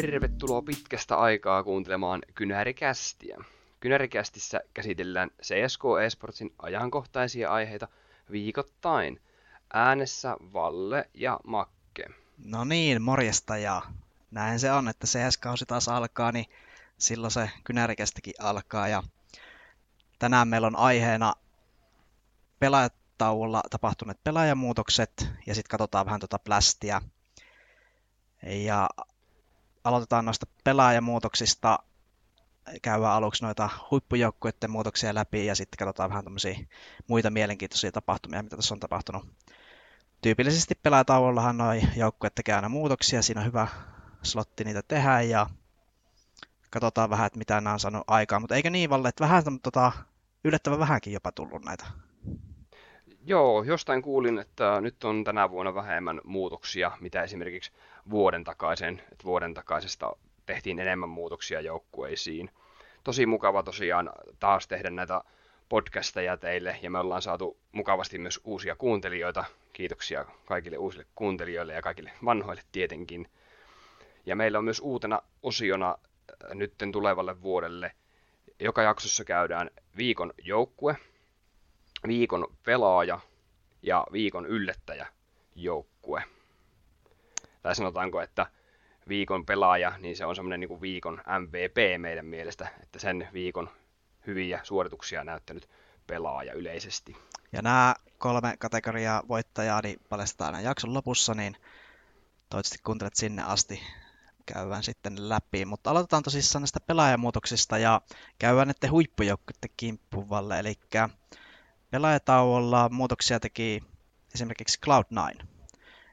Tervetuloa pitkästä aikaa kuuntelemaan Kynärikästiä. Kynärikästissä käsitellään CSK Esportsin ajankohtaisia aiheita viikoittain. Äänessä Valle ja Makke. No niin, morjesta ja näin se on, että CS-kausi taas alkaa, niin silloin se Kynärikästikin alkaa. Ja tänään meillä on aiheena pelaajatauolla tapahtuneet pelaajamuutokset ja sitten katsotaan vähän tuota plästiä. Ja aloitetaan noista pelaajamuutoksista. Käydään aluksi noita huippujoukkueiden muutoksia läpi ja sitten katsotaan vähän tämmöisiä muita mielenkiintoisia tapahtumia, mitä tässä on tapahtunut. Tyypillisesti pelaajatauollahan noin joukkueet tekee aina muutoksia, siinä on hyvä slotti niitä tehdä ja katsotaan vähän, että mitä nämä on saanut aikaan. Mutta eikö niin, Valle, että vähän tota, yllättävän vähänkin jopa tullut näitä? Joo, jostain kuulin, että nyt on tänä vuonna vähemmän muutoksia, mitä esimerkiksi vuoden takaisen, että vuoden takaisesta tehtiin enemmän muutoksia joukkueisiin. Tosi mukava tosiaan taas tehdä näitä podcasteja teille, ja me ollaan saatu mukavasti myös uusia kuuntelijoita. Kiitoksia kaikille uusille kuuntelijoille ja kaikille vanhoille tietenkin. Ja meillä on myös uutena osiona äh, nytten tulevalle vuodelle. Joka jaksossa käydään viikon joukkue, viikon pelaaja ja viikon yllättäjä joukkue. Tai sanotaanko, että viikon pelaaja, niin se on semmoinen niin viikon MVP meidän mielestä, että sen viikon hyviä suorituksia näyttänyt pelaaja yleisesti. Ja nämä kolme kategoriaa voittajaa niin paljastetaan aina jakson lopussa, niin toivottavasti kuuntelet sinne asti käydään sitten läpi. Mutta aloitetaan tosissaan näistä pelaajamuutoksista ja käydään näiden huippujoukkuiden kimppuvalle. Eli Pelaajatauolla muutoksia teki esimerkiksi Cloud9,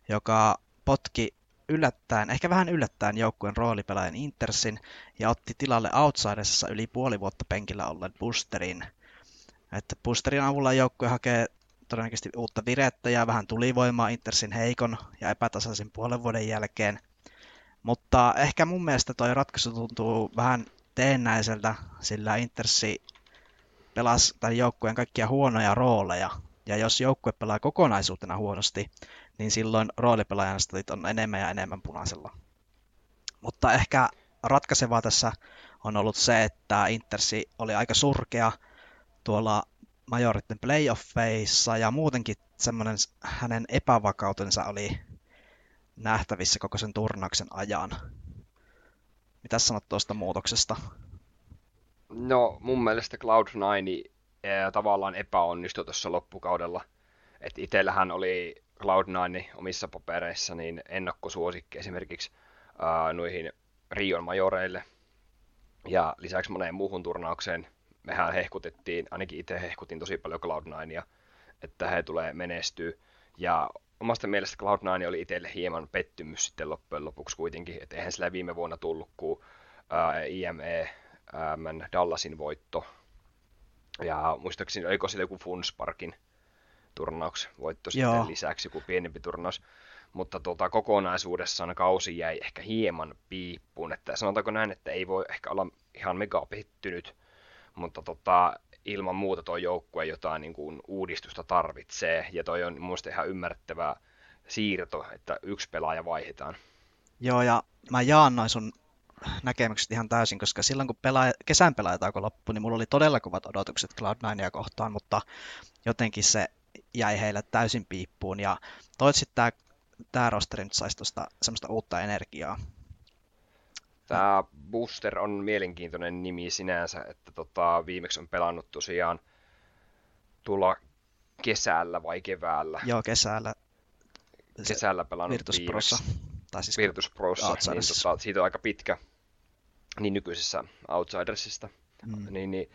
joka potki yllättäen, ehkä vähän yllättäen joukkueen roolipelaajan Intersin ja otti tilalle Outsidersissa yli puoli vuotta penkillä olleen Boosterin. Että Boosterin avulla joukkue hakee todennäköisesti uutta virettä ja vähän tulivoimaa Intersin heikon ja epätasaisen puolen vuoden jälkeen. Mutta ehkä mun mielestä toi ratkaisu tuntuu vähän teennäiseltä, sillä Intersi pelasi tämän joukkueen kaikkia huonoja rooleja. Ja jos joukkue pelaa kokonaisuutena huonosti, niin silloin roolipelaajan on enemmän ja enemmän punaisella. Mutta ehkä ratkaisevaa tässä on ollut se, että Intersi oli aika surkea tuolla majoritten playoffeissa ja muutenkin semmoinen hänen epävakautensa oli nähtävissä koko sen turnauksen ajan. Mitä sanot tuosta muutoksesta? No mun mielestä Cloud9 ää, tavallaan epäonnistui tuossa loppukaudella. Et itellähän oli Cloud9 omissa papereissa niin ennakkosuosikki esimerkiksi ää, noihin Rion majoreille. Ja lisäksi moneen muuhun turnaukseen mehän hehkutettiin, ainakin itse hehkutin tosi paljon Cloud9, että he tulee menestyä. Ja omasta mielestä Cloud9 oli itselle hieman pettymys sitten loppujen lopuksi kuitenkin, että eihän sillä viime vuonna tullut, ää, IME Dallasin voitto. Ja muistaakseni, oliko sillä joku Funsparkin turnaus voitto Joo. sitten lisäksi, joku pienempi turnaus. Mutta tuota, kokonaisuudessaan kausi jäi ehkä hieman piippuun. Että sanotaanko näin, että ei voi ehkä olla ihan mega pettynyt, mutta tota, ilman muuta tuo joukkue jotain niin kuin uudistusta tarvitsee. Ja toi on minusta ihan ymmärrettävä siirto, että yksi pelaaja vaihdetaan. Joo, ja mä jaan noin sun näkemykset ihan täysin, koska silloin kun pelaaja, kesän pelaajatauko loppui, niin mulla oli todella kovat odotukset Cloud9 kohtaan, mutta jotenkin se jäi heille täysin piippuun ja toivottavasti tämä, tämä rosteri nyt saisi tuosta semmoista uutta energiaa. Tämä Booster on mielenkiintoinen nimi sinänsä, että tota, viimeksi on pelannut tosiaan tulla kesällä vai keväällä. Joo, kesällä. Kesällä pelannut Virtus Prossa. Tai siis Virtus Prossa, niin tota, siitä on aika pitkä niin nykyisessä Outsidersista, mm. niin, niin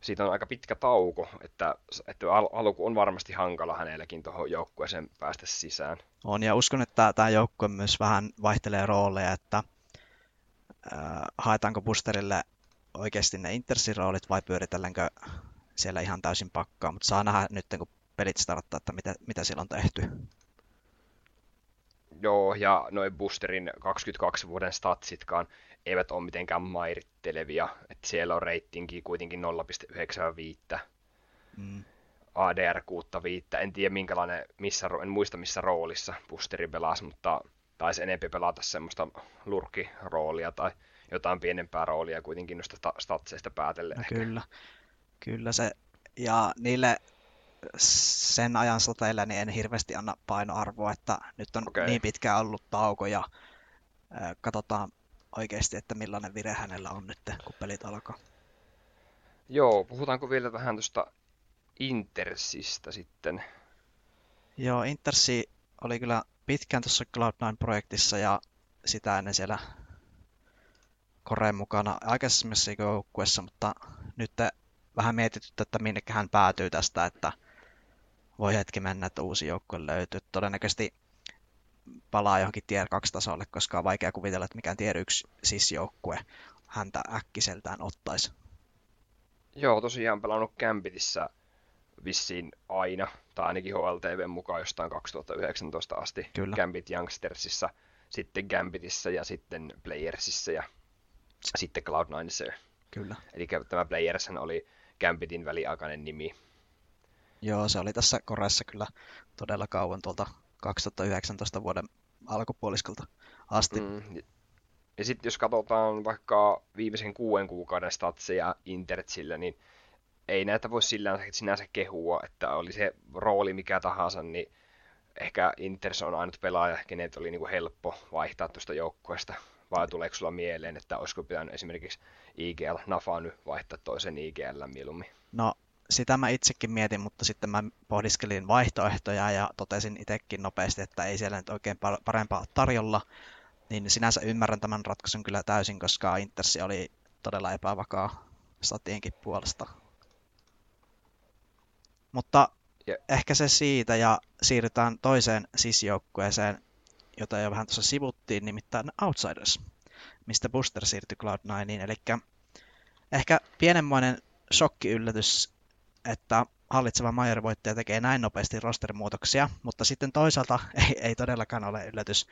siitä on aika pitkä tauko, että, että al- alku on varmasti hankala hänelläkin tuohon joukkueeseen päästä sisään. On, ja uskon, että tämä joukkue myös vähän vaihtelee rooleja, että äh, haetaanko boosterille oikeasti ne intersin roolit vai pyöritelläänkö siellä ihan täysin pakkaa, mutta saa nähdä nyt, kun pelit starttaa, että mitä, mitä siellä on tehty. Joo, ja noin Boosterin 22 vuoden statsitkaan eivät ole mitenkään mairittelevia. Että siellä on reitinki kuitenkin 0,95. Mm. ADR 65. En tiedä minkälainen, missä, en muista missä roolissa Boosteri pelasi, mutta taisi enempi pelata semmoista lurkiroolia tai jotain pienempää roolia kuitenkin noista statseista päätellen. No, kyllä, kyllä se, ja niille sen ajan soteille niin en hirveästi anna painoarvoa, että nyt on okay. niin pitkään ollut tauko ja katsotaan oikeasti, että millainen vire hänellä on nyt, kun pelit alkaa. Joo, puhutaanko vielä vähän tuosta Intersistä sitten? Joo, Intersi oli kyllä pitkään tuossa Cloud9-projektissa ja sitä ennen siellä Koreen mukana aikaisemmassa joukkueessa, mutta nyt vähän mietityttä, että minne hän päätyy tästä, että voi hetki mennä, että uusi joukkue löytyy. Todennäköisesti palaa johonkin tier 2 tasolle, koska on vaikea kuvitella, että mikään tier 1 siis joukkue häntä äkkiseltään ottaisi. Joo, tosiaan pelannut Gambitissä vissiin aina, tai ainakin HLTV mukaan jostain 2019 asti. Kyllä. Gambit Youngstersissa, sitten Gambitissa ja sitten Playersissa ja sitten Cloud9. Kyllä. Eli tämä Players oli Gambitin väliaikainen nimi. Joo, se oli tässä Koreassa kyllä todella kauan tuolta 2019 vuoden alkupuoliskolta asti. Mm. Ja sitten jos katsotaan vaikka viimeisen kuuden kuukauden statseja Intertsillä, niin ei näitä voi sillä sinänsä kehua, että oli se rooli mikä tahansa, niin ehkä Inters on ainut pelaaja, kenet oli niinku helppo vaihtaa tuosta joukkueesta. Vai tuleeko sulla mieleen, että olisiko pitänyt esimerkiksi IGL Nafa nyt vaihtaa toisen IGL mieluummin? No sitä mä itsekin mietin, mutta sitten mä pohdiskelin vaihtoehtoja ja totesin itsekin nopeasti, että ei siellä nyt oikein parempaa tarjolla. Niin sinänsä ymmärrän tämän ratkaisun kyllä täysin, koska Intersi oli todella epävakaa statienkin puolesta. Mutta yeah. ehkä se siitä ja siirrytään toiseen sisjoukkueeseen, jota jo vähän tuossa sivuttiin, nimittäin Outsiders, mistä Booster siirtyi Cloud9. Eli ehkä pienenmoinen shokki-yllätys että hallitseva majorivoittaja tekee näin nopeasti rosterimuutoksia, mutta sitten toisaalta ei, ei todellakaan ole yllätys,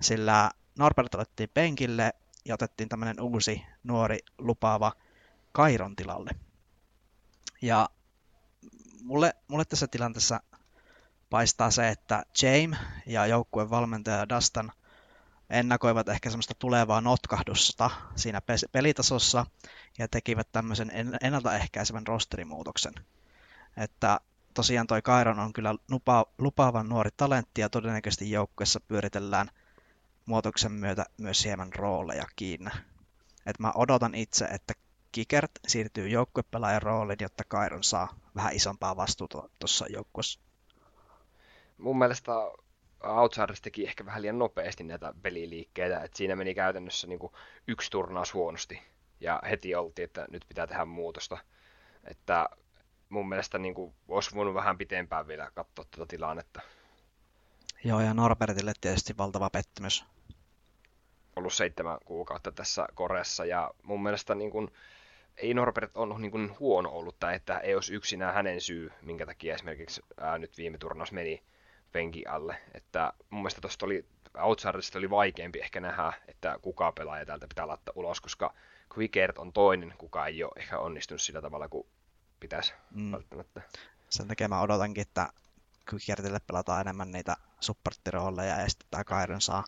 sillä Norbert otettiin penkille ja otettiin tämmöinen uusi, nuori, lupaava Kairon tilalle. Ja mulle, mulle tässä tilanteessa paistaa se, että James ja joukkueen valmentaja Dustin ennakoivat ehkä semmoista tulevaa notkahdusta siinä pelitasossa ja tekivät tämmöisen ennaltaehkäisevän rosterimuutoksen. Että tosiaan toi Kairon on kyllä lupa, lupaavan nuori talentti ja todennäköisesti joukkueessa pyöritellään muutoksen myötä myös hieman rooleja kiinni. Et mä odotan itse, että Kikert siirtyy joukkuepelaajan rooliin, jotta Kairon saa vähän isompaa vastuuta tuossa joukkueessa. Mun mielestä Outsiders teki ehkä vähän liian nopeasti näitä peliliikkeitä, että siinä meni käytännössä niin kuin yksi turnaus huonosti ja heti oltiin, että nyt pitää tehdä muutosta. Että mun mielestä niin kuin, olisi voinut vähän pitempään vielä katsoa tuota tilannetta. Joo, ja Norbertille tietysti valtava pettymys. Ollut seitsemän kuukautta tässä Koreassa, ja mun mielestä niin kuin, ei Norbert on niin kuin huono ollut, tai että ei olisi yksinään hänen syy, minkä takia esimerkiksi ää, nyt viime turnaus meni penki alle. Että mun mielestä tuosta oli, Outsidersista oli vaikeampi ehkä nähdä, että kuka pelaaja täältä pitää laittaa ulos, koska Quickert on toinen, kuka ei ole ehkä onnistunut sillä tavalla kuin pitäisi mm. välttämättä. Sen takia mä odotankin, että Quickertille pelataan enemmän niitä supporttirooleja ja sitten tämä Kairon saa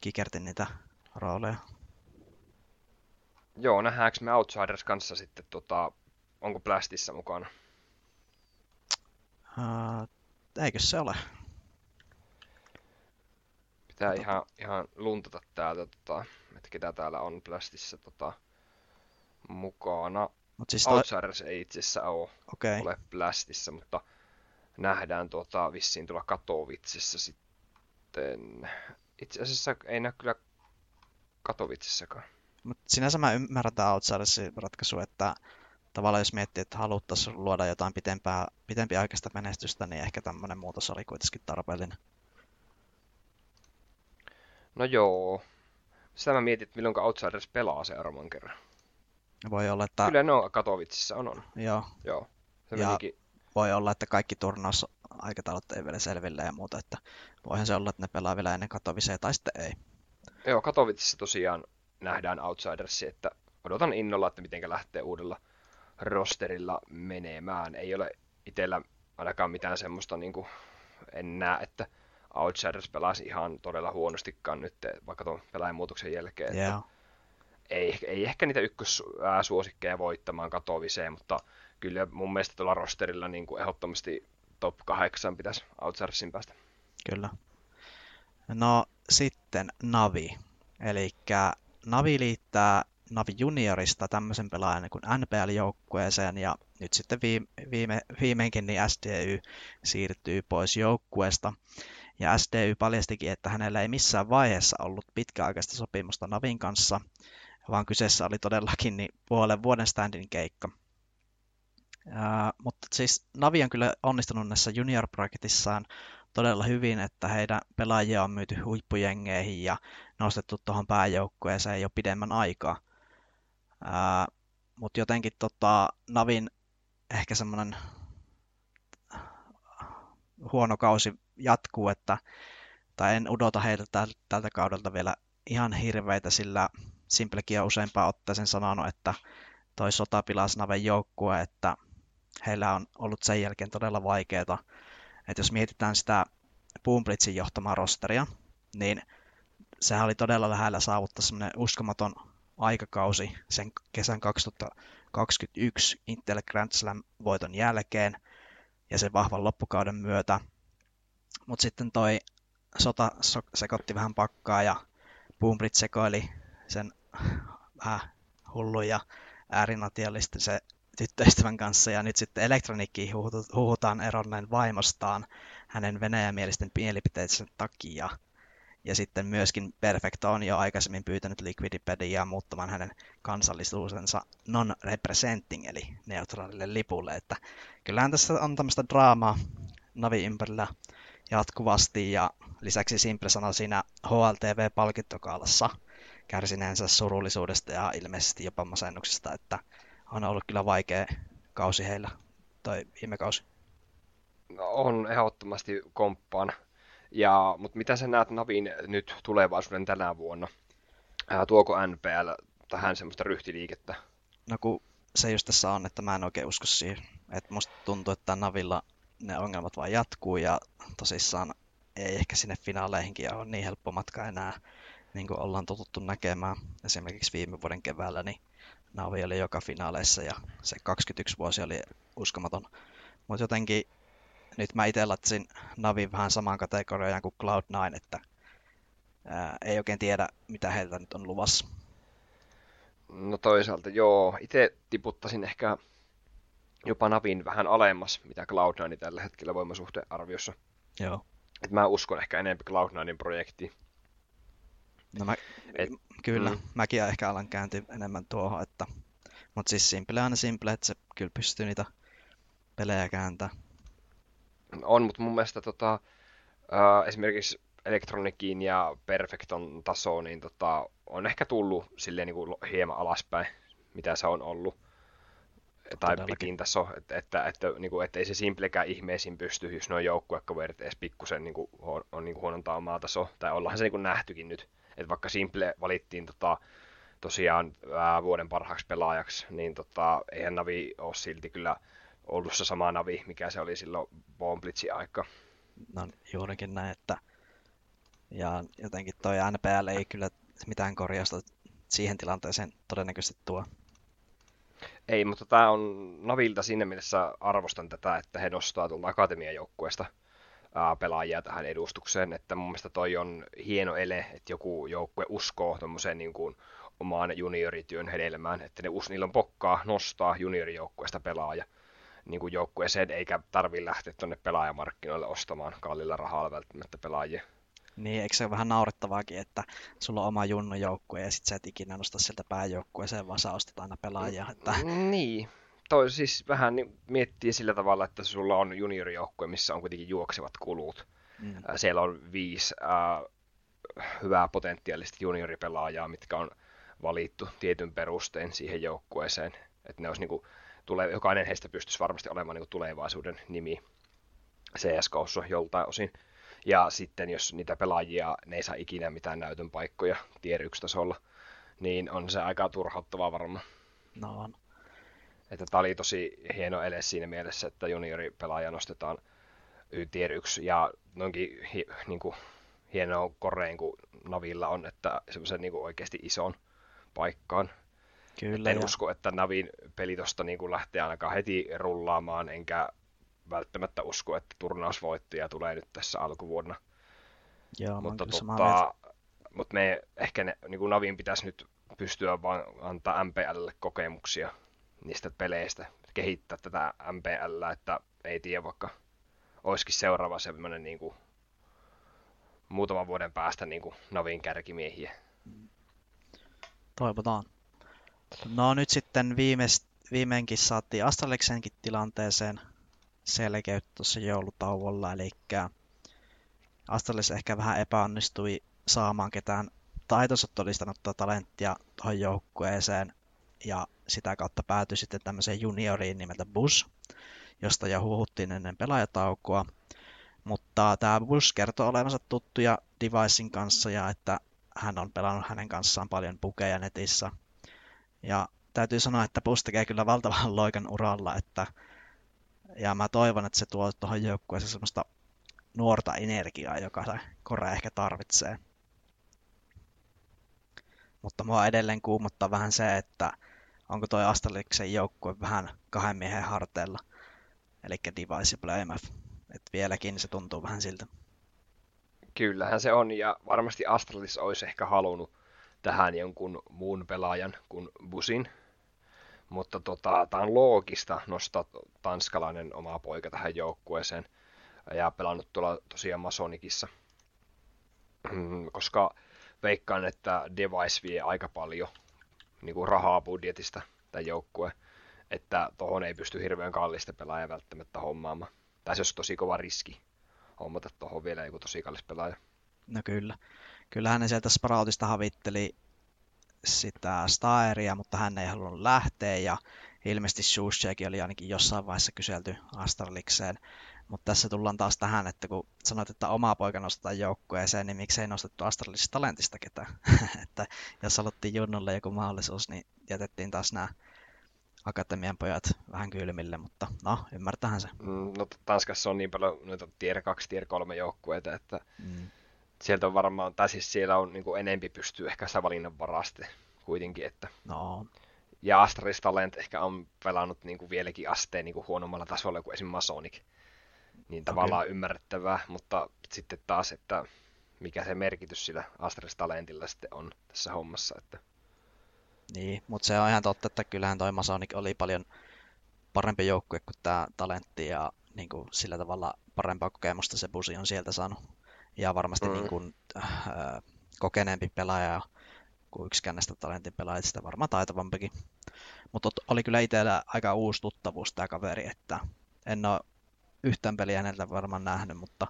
Kickertin niitä rooleja. Joo, nähdäänkö me Outsiders kanssa sitten, tota, onko Blastissa mukana? Uh, eikö se ole? Pitää ihan, ihan luntata täältä, tota, että ketä täällä on Blastissa tota, mukana. Mut siis Outsiders toi... ei itse asiassa ole, okay. ole Blastissa, mutta nähdään tuota, vissiin tuolla Katowitsissa sitten. Itse asiassa ei näy kyllä Katowitsissakaan. Mutta sinänsä mä ymmärrän tämä Outsidersin ratkaisu, että tavallaan jos miettii, että haluttaisiin luoda jotain pitempää, pitempiaikaista menestystä, niin ehkä tämmöinen muutos oli kuitenkin tarpeellinen. No joo. Sitä mä mietin, että milloin Outsiders pelaa seuraavan kerran. Voi olla, että... Kyllä ne on Katowitsissa, on on. Joo. Joo. Se ja menikin... voi olla, että kaikki aikataulut ei vielä selville ja muuta, että voihan se olla, että ne pelaa vielä ennen Katowicea tai sitten ei. Joo, Katowitsissa tosiaan nähdään Outsidersi, että odotan innolla, että miten lähtee uudella rosterilla menemään. Ei ole itsellä ainakaan mitään semmoista, niin kuin, en näe, että Outsiders pelasi ihan todella huonostikaan nyt, vaikka tuon pelaajan muutoksen jälkeen. Yeah. Ei, ei ehkä niitä ykkössuosikkeja voittamaan katoviseen, mutta kyllä mun mielestä tuolla rosterilla niin kuin ehdottomasti top 8 pitäisi Outsidersin päästä. Kyllä. No sitten Navi. Eli Navi liittää Navi Juniorista tämmöisen pelaajan kuin NPL-joukkueeseen ja nyt sitten viime, viime, viimeinkin niin SDY siirtyy pois joukkueesta. Ja SDY paljastikin, että hänellä ei missään vaiheessa ollut pitkäaikaista sopimusta Navin kanssa, vaan kyseessä oli todellakin niin puolen vuoden standin keikka. Ää, mutta siis Navi on kyllä onnistunut näissä junior-projektissaan todella hyvin, että heidän pelaajia on myyty huippujengeihin ja nostettu tuohon pääjoukkueeseen jo pidemmän aikaa. Mutta jotenkin tota, Navin ehkä semmoinen huono kausi jatkuu, että tai en odota heiltä tältä kaudelta vielä ihan hirveitä, sillä Simplekin on useampaan otteeseen sanonut, että toi sota pilasi Naven joukkue, että heillä on ollut sen jälkeen todella vaikeaa. Että jos mietitään sitä Boomblitzin johtamaa rosteria, niin sehän oli todella lähellä saavuttaa semmoinen uskomaton aikakausi sen kesän 2021 Intel Grand Slam-voiton jälkeen ja sen vahvan loppukauden myötä. Mutta sitten toi sota sekoitti vähän pakkaa ja Boombrit sekoili sen vähän hullu ja se tyttöystävän kanssa ja nyt sitten elektroniikkiin huhutaan eronneen vaimostaan hänen venäjämielisten mielipiteensä takia. Ja sitten myöskin Perfecto on jo aikaisemmin pyytänyt Liquidipediaa muuttamaan hänen kansallisuutensa non-representing, eli neutraalille lipulle. Että kyllähän tässä on tämmöistä draamaa Navi ympärillä jatkuvasti, ja lisäksi Simple sanoi siinä HLTV-palkintokaalassa kärsineensä surullisuudesta ja ilmeisesti jopa masennuksesta, että on ollut kyllä vaikea kausi heillä, toi viime kausi. No, on ehdottomasti komppaan ja, mutta mitä sä näet Navin nyt tulevaisuuden tänä vuonna? Ää, tuoko NPL tähän semmoista ryhtiliikettä? No kun se just tässä on, että mä en oikein usko siihen. Että musta tuntuu, että Navilla ne ongelmat vaan jatkuu ja tosissaan ei ehkä sinne finaaleihinkin ole niin helppo matka enää, niin kuin ollaan totuttu näkemään. Esimerkiksi viime vuoden keväällä niin Navi oli joka finaaleissa ja se 21 vuosi oli uskomaton. Mutta jotenkin nyt mä itse latsin Navin vähän samaan kategoriaan kuin Cloud9, että ää, ei oikein tiedä, mitä heiltä nyt on luvassa. No toisaalta joo, itse tiputtasin ehkä jopa Navin vähän alemmas, mitä Cloud9 tällä hetkellä voimasuhteen-arviossa. Joo. Et mä uskon ehkä enemmän Cloud9 projektiin. No mä, Et, kyllä, mm. mäkin ehkä alan kääntyä enemmän tuohon, että mutta siis simple aina simple, että se kyllä pystyy niitä pelejä kääntämään. On, mutta mun mielestä tota, äh, esimerkiksi Electronikin ja Perfecton taso niin tota, on ehkä tullut silleen niin kuin hieman alaspäin, mitä se on ollut. Tai pitin taso, että, että, että, niin kuin, että ei se simplekään ihmeisiin pysty, jos nuo joukkuekaverit edes pikkusen niin kuin, on, on niin kuin huonontaa omaa taso. Tai ollaan se niin kuin nähtykin nyt. Että vaikka Simple valittiin tota, tosiaan ää, vuoden parhaaksi pelaajaksi, niin tota, eihän Navi ole silti kyllä ollut se sama navi, mikä se oli silloin Bomblitzin aika. No juurikin näin, että ja jotenkin toi NPL ei kyllä mitään korjausta siihen tilanteeseen todennäköisesti tuo. Ei, mutta tämä on Navilta siinä mielessä arvostan tätä, että he nostaa tuolta akatemian joukkueesta pelaajia tähän edustukseen, että mun mielestä toi on hieno ele, että joku joukkue uskoo tuommoiseen niin kuin omaan juniorityön hedelmään, että ne, niillä on pokkaa nostaa juniorijoukkueesta pelaaja niin kuin joukkueeseen, eikä tarvi lähteä tuonne pelaajamarkkinoille ostamaan kallilla rahalla välttämättä pelaajia. Niin, eikö se ole vähän naurettavaakin, että sulla on oma junnon joukkue ja sit sä et ikinä nosta sieltä pääjoukkueeseen, vaan sä ostat aina pelaajia. Että... Niin, toi siis vähän niin miettii sillä tavalla, että sulla on juniorijoukkue, missä on kuitenkin juoksevat kulut. Mm. Siellä on viisi äh, hyvää potentiaalista junioripelaajaa, mitkä on valittu tietyn perustein siihen joukkueeseen. Että ne olisi niin kuin tule, jokainen heistä pystyisi varmasti olemaan niin kuin tulevaisuuden nimi CSKssa joltain osin. Ja sitten jos niitä pelaajia, ne ei saa ikinä mitään näytön paikkoja tier 1 tasolla, niin on se aika turhauttavaa varmaan. No on. Että tämä oli tosi hieno ele siinä mielessä, että junioripelaaja nostetaan tier 1 ja noinkin hi, niin kuin, hienoa koreen kuin Navilla on, että semmoisen niin oikeasti ison paikkaan. Kyllä, en ja... usko, että Navin peli tosta niin kuin lähtee ainakaan heti rullaamaan, enkä välttämättä usko, että turnausvoittoja tulee nyt tässä alkuvuonna. Joo, mutta, tota, mutta me ehkä ne, niin kuin Navin pitäisi nyt pystyä vaan antaa MPLlle kokemuksia niistä peleistä, kehittää tätä MPL, että ei tiedä vaikka olisikin seuraava semmoinen niin kuin, muutaman vuoden päästä niin kuin Navin kärkimiehiä. Toivotaan. No nyt sitten viimeist, viimeinkin saatiin Astraliksenkin tilanteeseen selkeyttä tuossa joulutauolla, eli Astralis ehkä vähän epäonnistui saamaan ketään taitonsa todistanutta talenttia tuohon joukkueeseen, ja sitä kautta päätyi sitten tämmöiseen junioriin nimeltä Bus, josta jo huhuttiin ennen pelaajataukoa. Mutta tämä Bus kertoo olevansa tuttuja Devicein kanssa ja että hän on pelannut hänen kanssaan paljon pukeja netissä. Ja täytyy sanoa, että Bus tekee kyllä valtavan loikan uralla, että ja mä toivon, että se tuo tuohon joukkueeseen semmoista nuorta energiaa, joka se Kore ehkä tarvitsee. Mutta mua edelleen kuumottaa vähän se, että onko toi Astraliksen joukkue vähän kahden miehen harteilla, eli ja Playmouth. Et vieläkin se tuntuu vähän siltä. Kyllähän se on, ja varmasti Astralis olisi ehkä halunnut tähän jonkun muun pelaajan kuin Busin. Mutta tota, tämä on loogista nostaa tanskalainen oma poika tähän joukkueeseen ja pelannut tuolla tosiaan Masonikissa. Koska veikkaan, että Device vie aika paljon niin kuin rahaa budjetista tämän joukkue, että tuohon ei pysty hirveän kallista pelaajaa välttämättä hommaamaan. Tai se olisi tosi kova riski hommata tuohon vielä joku tosi kallis pelaaja. No kyllä. Kyllähän ne sieltä Sproutista havitteli sitä Staeria, mutta hän ei halunnut lähteä ja ilmeisesti Shushekin oli ainakin jossain vaiheessa kyselty Astralikseen. Mutta tässä tullaan taas tähän, että kun sanoit, että oma poika nostetaan joukkueeseen, niin miksei nostettu Astralisista talentista ketään. että jos haluttiin Junnolle joku mahdollisuus, niin jätettiin taas nämä akatemian pojat vähän kylmille, mutta no, ymmärtähän se. Mm, no Tanskassa on niin paljon noita tier 2, tier 3 joukkueita, että mm. Sieltä on varmaan, tai siis siellä on niin kuin enempi pystyy ehkä sitä valinnan varaste kuitenkin, että no. Ja Astralis Talent ehkä on pelannut niin kuin vieläkin asteen niin kuin huonommalla tasolla kuin esimerkiksi Masonic niin tavallaan okay. ymmärrettävää, mutta sitten taas, että mikä se merkitys sillä Astris Talentilla sitten on tässä hommassa. Että... Niin, mutta se on ihan totta, että kyllähän toi Masonic oli paljon parempi joukkue kuin tämä Talentti ja niin kuin sillä tavalla parempaa kokemusta se busi on sieltä saanut. Ja varmasti mm. niin kuin, äh, kokeneempi pelaaja kuin yksikään näistä talentin pelaajista, varmaan taitavampikin. Mutta oli kyllä itsellä aika uusi tuttavuus tämä kaveri, että en ole yhtään peliä häneltä varmaan nähnyt, mutta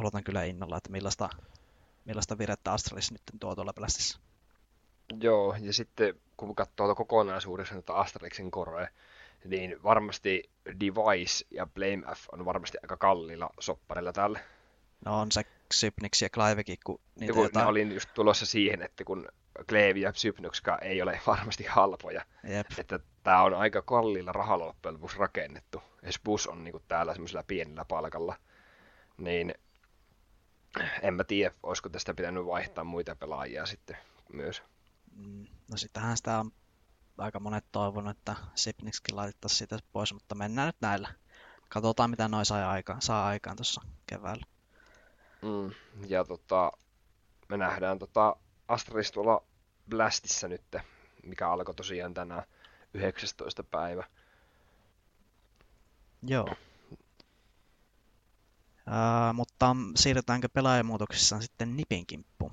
odotan kyllä innolla, että millaista, millaista virettä Astralis nyt tuo tuolla Blastissa. Joo, ja sitten kun katsoo kokonaisuudessa että Astralixin koroja, niin varmasti Device ja Blame F on varmasti aika kalliilla sopparilla tällä. No on se Sypnix ja Clivekin, kun niitä kun jotain... olin just tulossa siihen, että kun Kleve ja Sypnuxka ei ole varmasti halpoja. Jep. Että tämä on aika kalliilla rahalla loppujen lopuksi rakennettu. Jos bus on niinku täällä semmoisella pienellä palkalla, niin en mä tiedä, olisiko tästä pitänyt vaihtaa muita pelaajia sitten myös. Mm, no sittenhän sitä on aika monet toivonut, että Sipnikskin laitettaisiin siitä pois, mutta mennään nyt näillä. Katsotaan, mitä noin saa aikaan, saa aikaan tuossa keväällä. Mm, ja tota, me nähdään tota Astralis tuolla Blastissa nyt, mikä alkoi tosiaan tänään 19. päivä. Joo. Uh, mutta siirrytäänkö pelaajamuutoksissa sitten Nipin kimppuun?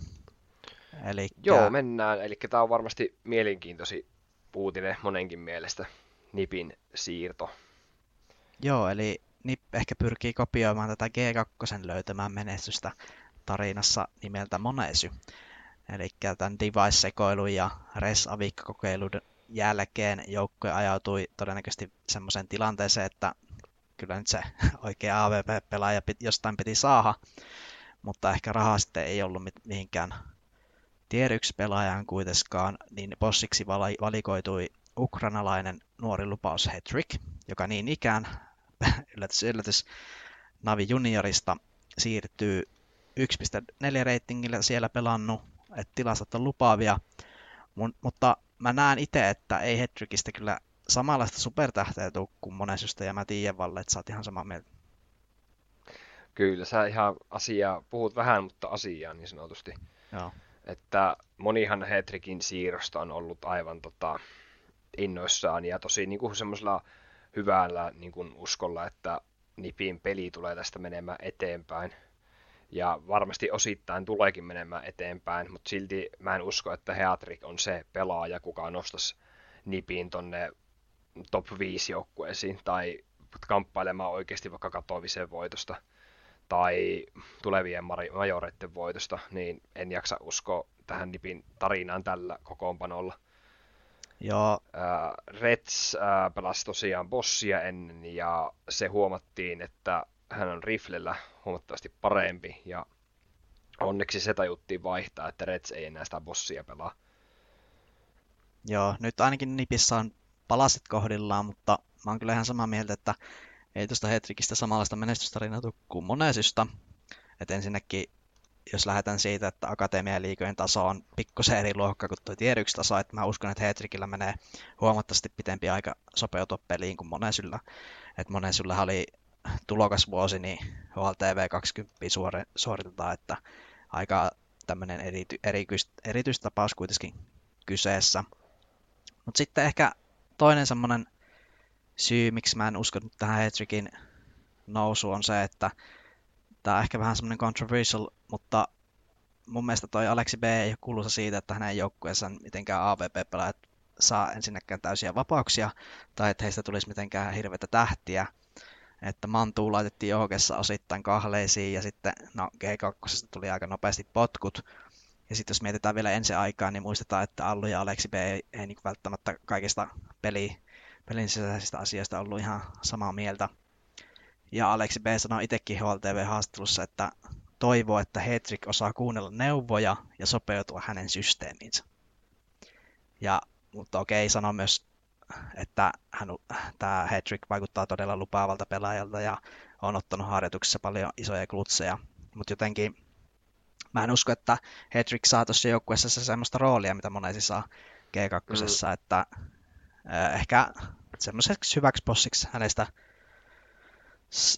Elikkä... Joo, mennään. Eli tämä on varmasti mielenkiintoisi uutinen monenkin mielestä, Nipin siirto. Joo, eli Nip ehkä pyrkii kopioimaan tätä G2 löytämään menestystä tarinassa nimeltä Monesy. Eli tämän device-sekoilun ja res kokeilun jälkeen joukkue ajautui todennäköisesti semmoiseen tilanteeseen, että kyllä nyt se oikea AVP-pelaaja jostain piti saada, mutta ehkä rahaa sitten ei ollut mihinkään tier 1 pelaajaan kuitenkaan, niin bossiksi valikoitui ukrainalainen nuori lupaus Hetrick, joka niin ikään, yllätys, yllätys, Navi Juniorista siirtyy 1.4 reitingillä siellä pelannut, että tilastot on lupaavia, Mun, mutta mä näen itse, että ei Hedrickistä kyllä samanlaista supertähteä tuu kuin monesystä, ja mä tiedän Valle, että sä oot ihan samaa mieltä. Kyllä, sä ihan asiaa, puhut vähän, mutta asiaa niin sanotusti. Joo. Että monihan Hedrickin siirrosta on ollut aivan tota, innoissaan ja tosi niin kuin semmoisella hyvällä niin kuin uskolla, että Nipin peli tulee tästä menemään eteenpäin. Ja varmasti osittain tuleekin menemään eteenpäin, mutta silti mä en usko, että Heatrik on se pelaaja, kuka nostaisi Nipin tonne top 5 joukkueisiin tai kamppailemaan oikeasti vaikka katoavisen voitosta tai tulevien majoreiden voitosta, niin en jaksa uskoa tähän Nipin tarinaan tällä kokoonpanolla. Joo. Äh, Reds äh, pelasi tosiaan bossia ennen ja se huomattiin, että hän on riflellä huomattavasti parempi ja onneksi se tajuttiin vaihtaa, että Reds ei enää sitä bossia pelaa. Joo, nyt ainakin Nipissä on palaset kohdillaan, mutta mä oon kyllä ihan samaa mieltä, että ei tuosta Hetrikistä samanlaista menestystarinaa tule kuin Monesysta. Et ensinnäkin, jos lähdetään siitä, että Akatemia liikojen taso on pikkusen eri luokka kuin tuo tier 1 taso, että mä uskon, että Hetrikillä menee huomattavasti pitempi aika sopeutua peliin kuin Monesyllä. Et Monesyllä oli tulokasvuosi, niin HLTV 20 suori, suoritetaan, että aika tämmöinen erity, erityistapaus kuitenkin kyseessä. Mutta sitten ehkä toinen semmoinen syy, miksi mä en usko tähän Hetrikin nousu on se, että tämä on ehkä vähän semmoinen controversial, mutta mun mielestä toi Aleksi B ei ole kuuluisa siitä, että hänen joukkueensa mitenkään AVP-pelaajat saa ensinnäkään täysiä vapauksia, tai että heistä tulisi mitenkään hirveitä tähtiä. Että Mantuu laitettiin johokessa osittain kahleisiin, ja sitten no, G2 tuli aika nopeasti potkut. Ja sitten jos mietitään vielä ensi aikaa, niin muistetaan, että Allu ja Aleksi B ei, ei niin välttämättä kaikista peli, pelin sisäisistä asioista ollut ihan samaa mieltä. Ja Aleksi B sanoi itsekin HLTV-haastattelussa, että toivoo, että Hetrick osaa kuunnella neuvoja ja sopeutua hänen systeemiinsä. Ja, mutta okei, sanoi myös, että hän, tämä Hetrick vaikuttaa todella lupaavalta pelaajalta ja on ottanut harjoituksessa paljon isoja klutseja. Mutta jotenkin mä en usko, että Hetrick saa tuossa joukkueessa semmoista roolia, mitä monesti saa G2, mm. että ehkä semmoiseksi hyväksi bossiksi hänestä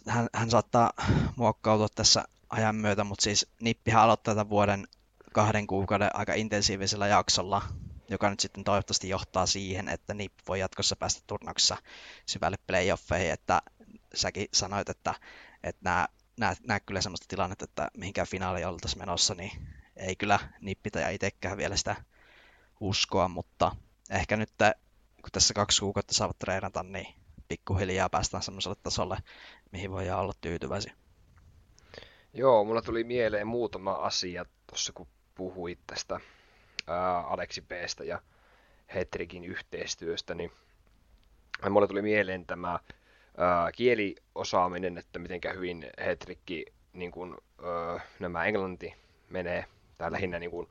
hän, hän saattaa muokkautua tässä ajan myötä, mutta siis Nippihän aloittaa tämän vuoden kahden kuukauden aika intensiivisellä jaksolla, joka nyt sitten toivottavasti johtaa siihen, että Nipp voi jatkossa päästä turnauksessa syvälle playoffeihin, että säkin sanoit, että, että nämä, nämä, nämä kyllä sellaista tilannetta, että mihinkään finaali oltaisiin menossa, niin ei kyllä Nippitä ja itsekään vielä sitä uskoa, mutta ehkä nyt kun tässä kaksi kuukautta saavat treenata, niin pikkuhiljaa päästään semmoiselle tasolle, mihin voidaan olla tyytyväisiä. Joo, mulla tuli mieleen muutama asia tuossa, kun puhuit tästä Aleksi Bstä ja Hetrikin yhteistyöstä, niin mulla tuli mieleen tämä ää, kieliosaaminen, että miten hyvin Hetrikki, niin kun, ää, nämä englanti menee, tai lähinnä niin kun,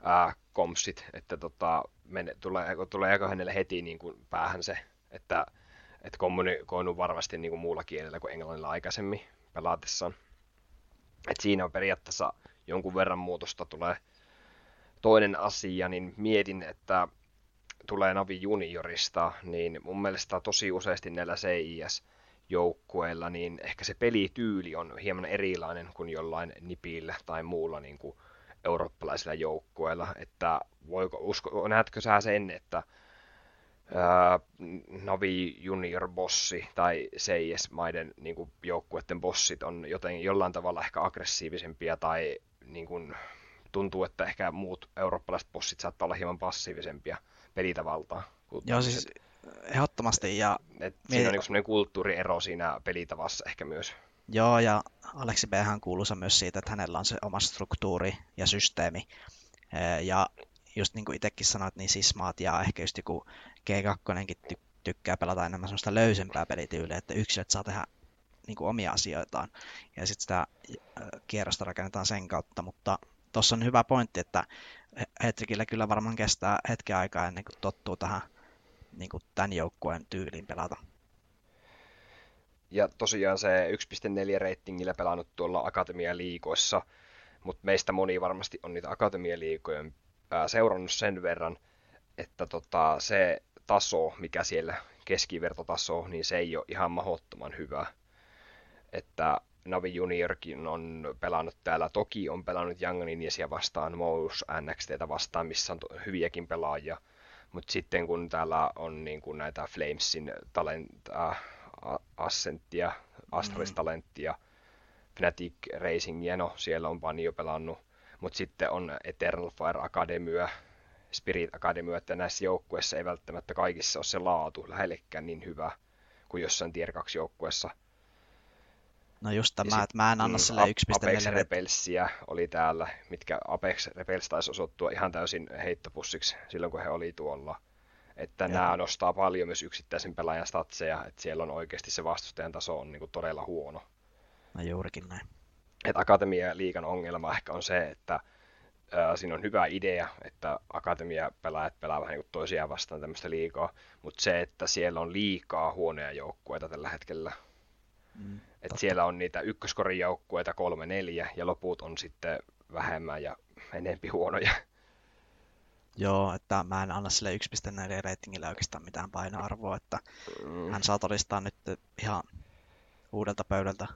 ää, komsit, että tota, mene, tulee, tuleeko hänelle heti niin kuin päähän se, että, että kommunikoinut varmasti niin kuin muulla kielellä kuin englannilla aikaisemmin pelaatessaan. Et siinä on periaatteessa jonkun verran muutosta tulee. Toinen asia, niin mietin, että tulee Navi Juniorista, niin mun mielestä tosi useasti näillä CIS-joukkueilla, niin ehkä se pelityyli on hieman erilainen kuin jollain Nipillä tai muulla niin kuin eurooppalaisilla joukkueilla, että voiko, usko, näetkö sä sen, että Navi Junior Bossi tai CIS-maiden niin kuin, joukkueiden bossit on joten jollain tavalla ehkä aggressiivisempia tai niin kuin, tuntuu, että ehkä muut eurooppalaiset bossit saattaa olla hieman passiivisempia pelitavaltaa. Joo, siis ehdottomasti. Ja... Et siinä on niin kulttuuriero siinä pelitavassa ehkä myös. Joo, ja Aleksi B. kuuluisa myös siitä, että hänellä on se oma struktuuri ja systeemi. Ja just niin kuin itsekin sanoit, niin sismaat ja ehkä just joku G2 ty- tykkää pelata enemmän sellaista löysempää pelityyliä, että yksilöt saa tehdä niin kuin omia asioitaan ja sitten sitä kierrosta rakennetaan sen kautta, mutta tuossa on hyvä pointti, että Hetrikillä kyllä varmaan kestää hetken aikaa ennen kuin tottuu tähän niin kuin tämän joukkueen tyyliin pelata. Ja tosiaan se 1.4 reitingillä pelannut tuolla Akatemia-liikoissa, mutta meistä moni varmasti on niitä Akatemia-liikoja seurannut sen verran, että tota, se taso, mikä siellä keskivertotaso, niin se ei ole ihan mahdottoman hyvä. Että Navi Juniorkin on pelannut täällä, toki on pelannut Young Ninjasia vastaan, Mous NXTtä vastaan, missä on hyviäkin pelaajia, mutta sitten kun täällä on niin kuin näitä Flamesin talenta, äh, Ascentia, Astralis-talenttia, mm. Fnatic Racingia, no siellä on Vanjo pelannut, mutta sitten on Eternal Fire Academia, Spirit Academy, että näissä joukkueissa ei välttämättä kaikissa ole se laatu lähellekään niin hyvä kuin jossain Tier 2 joukkueessa. No just tämä, että mä en anna mm, sille 1.4. Apex Rebelsia oli täällä, mitkä Apex Rebels taisi osoittua ihan täysin heittopussiksi silloin, kun he oli tuolla. Että Joo. nämä nostaa paljon myös yksittäisen pelaajan statseja, että siellä on oikeasti se vastustajan taso on niin kuin todella huono. No juurikin näin. Että Akatemia liikan ongelma ehkä on se, että ää, siinä on hyvä idea, että akatemia-pelaajat pelaa vähän niin toisiaan vastaan tämmöistä liikaa, mutta se, että siellä on liikaa huonoja joukkueita tällä hetkellä. Mm, että siellä on niitä ykköskorin joukkueita kolme neljä ja loput on sitten vähemmän ja enempi huonoja. Joo, että mä en anna sille 1.4 ratingille oikeastaan mitään painoarvoa, että mm. hän saa todistaa nyt ihan uudelta pöydältä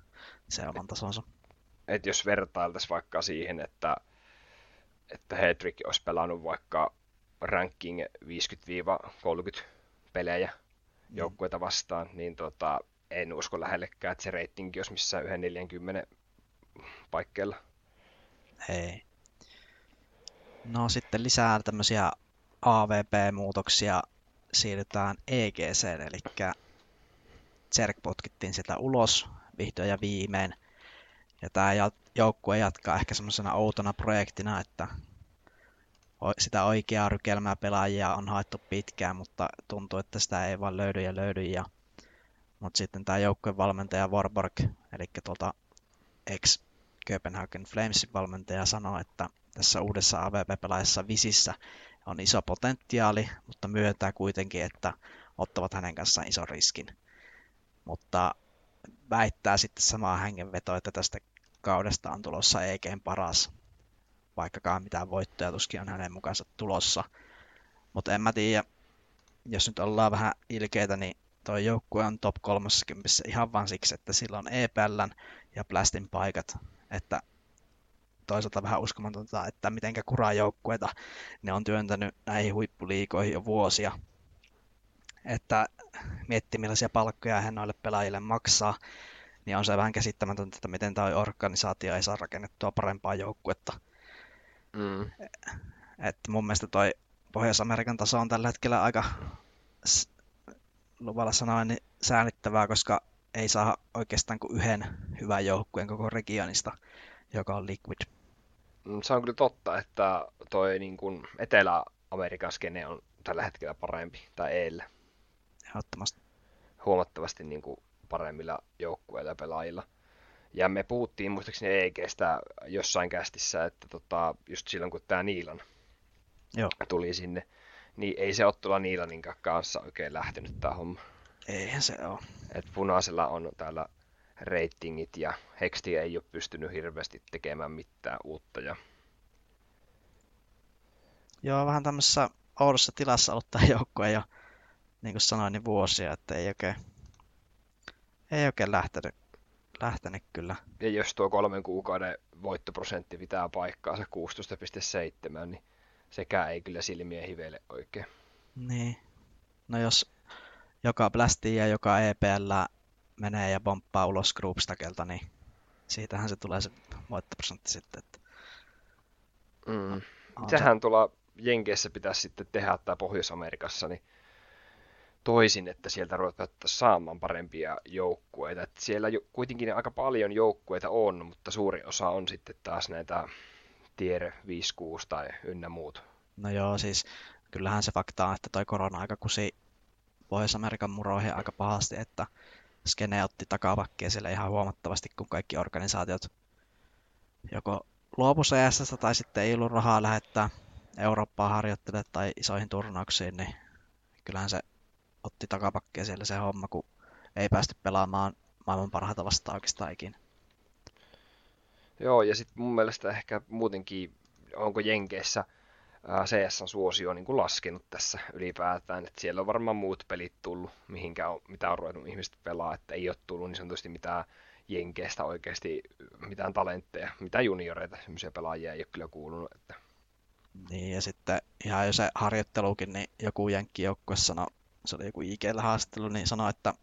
se oman tasonsa. Et jos vertailtaisiin vaikka siihen, että että Hedrick olisi pelannut vaikka ranking 50-30 pelejä mm. joukkueita vastaan, niin tota, en usko lähellekään, että se reitingi olisi missään 1.40 paikkeilla. Ei. No sitten lisää tämmöisiä AVP-muutoksia siirrytään EGC, eli Zerg potkittiin sitä ulos vihdoin ja viimein. Ja tämä joukkue jatkaa ehkä semmoisena outona projektina, että sitä oikeaa rykelmää pelaajia on haettu pitkään, mutta tuntuu, että sitä ei vaan löydy ja löydy. Ja... Mutta sitten tämä joukkueen valmentaja Warburg, eli tuolta ex Copenhagen Flamesin valmentaja sanoi, että tässä uudessa AVP-pelaajassa Visissä on iso potentiaali, mutta myöntää kuitenkin, että ottavat hänen kanssaan ison riskin. Mutta väittää sitten samaa hengenvetoa, että tästä kaudesta on tulossa EGn paras, vaikkakaan mitään voittoja tuskin on hänen mukaansa tulossa. Mutta en mä tiedä, jos nyt ollaan vähän ilkeitä, niin toi joukkue on top 30 ihan vain siksi, että sillä on EPLn ja Blastin paikat, että toisaalta vähän uskomatonta, että mitenkä kuraa joukkueita ne on työntänyt näihin huippuliikoihin jo vuosia. Että miettii millaisia palkkoja hän noille pelaajille maksaa, niin on se vähän käsittämätöntä, että miten tämä organisaatio ei saa rakennettua parempaa joukkuetta. Mm. Et mun mielestä toi Pohjois-Amerikan taso on tällä hetkellä aika luvalla sanoen niin säälittävää, koska ei saa oikeastaan kuin yhden hyvän joukkueen koko regionista, joka on Liquid. Mm, se on kyllä totta, että toi niin kuin Etelä-Amerikan skene on tällä hetkellä parempi, tai eilen. Ehdottomasti. Huomattavasti niin kuin paremmilla joukkueilla ja pelaajilla. Ja me puhuttiin muistaakseni EGstä jossain kästissä, että tota, just silloin kun tämä Niilan Joo. tuli sinne, niin ei se Ottula Niilanin kanssa oikein lähtenyt tämä homma. Eihän se ole. Et punaisella on täällä ratingit ja Hexti ei ole pystynyt hirveästi tekemään mitään uutta. Ja... Joo, vähän tämmöisessä oudossa tilassa ollut tämä joukkue jo, niin kuin sanoin, niin vuosia, että ei oikein ei oikein lähtenyt, lähtenyt kyllä. Ja jos tuo kolmen kuukauden voittoprosentti pitää paikkaansa 16,7, niin sekään ei kyllä silmiä hiveile oikein. Niin. No jos joka Blastia ja joka EPL menee ja pomppaa ulos Groupstakelta, niin siitähän se tulee se voittoprosentti sitten. Että... Mm. Sehän tuolla Jenkeissä pitäisi sitten tehdä, tai Pohjois-Amerikassa, niin toisin, että sieltä ruvetaan saamaan parempia joukkueita. Että siellä jo, kuitenkin aika paljon joukkueita on, mutta suuri osa on sitten taas näitä tier 5-6 tai ynnä muut. No joo, siis kyllähän se fakta on, että toi korona-aika kusi Pohjois-Amerikan muroihin aika pahasti, että Skene otti takapakkia siellä ihan huomattavasti, kun kaikki organisaatiot joko luopu tai sitten ei ollut rahaa lähettää Eurooppaan harjoittele tai isoihin turnauksiin, niin kyllähän se otti takapakkia siellä se homma, kun ei päästy pelaamaan maailman parhaita vastaan oikeastaan ikinä. Joo, ja sitten mun mielestä ehkä muutenkin, onko Jenkeissä CS-suosio niin kuin laskenut tässä ylipäätään, että siellä on varmaan muut pelit tullut, mihinkä on, mitä on ruvennut ihmiset pelaa, että ei ole tullut niin sanotusti mitään Jenkeistä oikeasti mitään talentteja, mitään junioreita, semmoisia pelaajia ei ole kyllä kuulunut. Että... Niin, ja sitten ihan jo se harjoittelukin, niin joku jenkkijoukkue sanoi, se oli joku IGllä haastattelu, niin sanoi, että,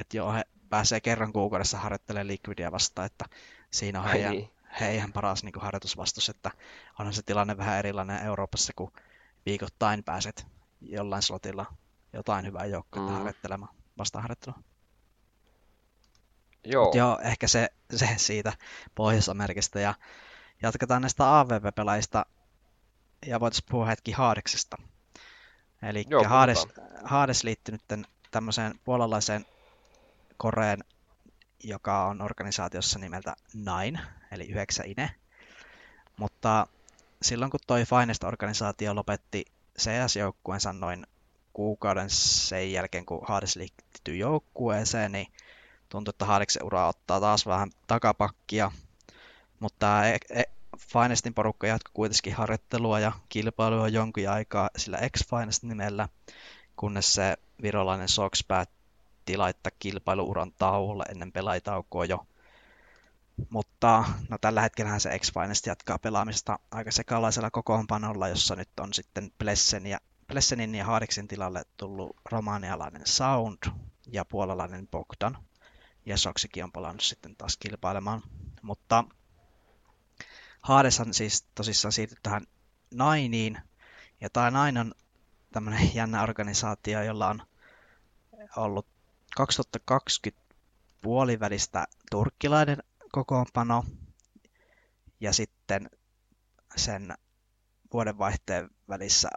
että joo, he pääsee kerran kuukaudessa harjoittelemaan Liquidia vastaan, että siinä on heidän, niin. heidän paras niin harjoitusvastus, että onhan se tilanne vähän erilainen Euroopassa, kun viikoittain pääset jollain slotilla jotain hyvää joukkoa mm. harjoittelemaan vastaharjoittelua. Joo. Mut joo, ehkä se, se siitä Pohjois-Amerikasta. Ja jatketaan näistä AVP-pelaajista ja voitaisiin puhua hetki Haadeksesta. Eli Hades, Hades liittyy nyt tämmöiseen puolalaiseen Koreen, joka on organisaatiossa nimeltä Nine, eli 9 INE. Mutta silloin kun toi Finest-organisaatio lopetti CS-joukkueensa noin kuukauden sen jälkeen, kun Hades liittyi joukkueeseen, niin tuntuu, että Hadeksen ura ottaa taas vähän takapakkia. Mutta e- e- Finestin porukka jatkoi kuitenkin harjoittelua ja kilpailua jonkin aikaa sillä X-Finest nimellä, kunnes se virolainen Sox päätti laittaa kilpailuuran tauolle ennen pelaitaukoa jo. Mutta no, tällä hetkellä se X-Finest jatkaa pelaamista aika sekalaisella kokoonpanolla, jossa nyt on sitten Plessen ja, Plessenin ja Haadiksen tilalle tullut romanialainen Sound ja puolalainen Bogdan. Ja Soksikin on palannut sitten taas kilpailemaan. Mutta Hadeshan siis tosissaan siirtyi tähän Nainiin. Ja tämä Nain on tämmöinen jännä organisaatio, jolla on ollut 2020 puolivälistä turkkilainen kokoonpano ja sitten sen vuodenvaihteen välissä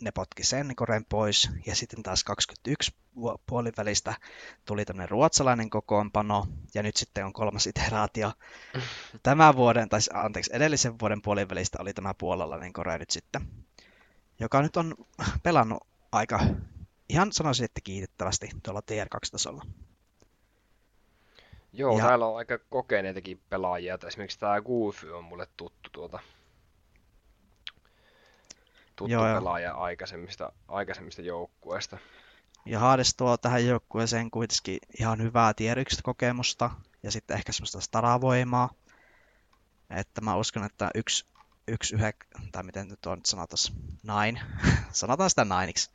ne potki sen koren pois ja sitten taas 21 puolivälistä tuli tämmöinen ruotsalainen kokoonpano ja nyt sitten on kolmas iteraatio. Tämän vuoden, tai anteeksi, edellisen vuoden puolivälistä oli tämä puolalainen kore nyt sitten, joka nyt on pelannut aika, ihan sanoisin, että kiitettävästi tuolla TR2-tasolla. Joo, ja... täällä on aika kokeneitakin pelaajia. Esimerkiksi tämä Goofy on mulle tuttu tuota tuttu Joo, pelaaja aikaisemmista, aikaisemmista joukkueista. Ja Hades tuo tähän joukkueeseen kuitenkin ihan hyvää tier kokemusta ja sitten ehkä semmoista staravoimaa. Että mä uskon, että yksi, yksi yhä, tai miten nyt on sanotaan, nine, sanotaan sitä nineiksi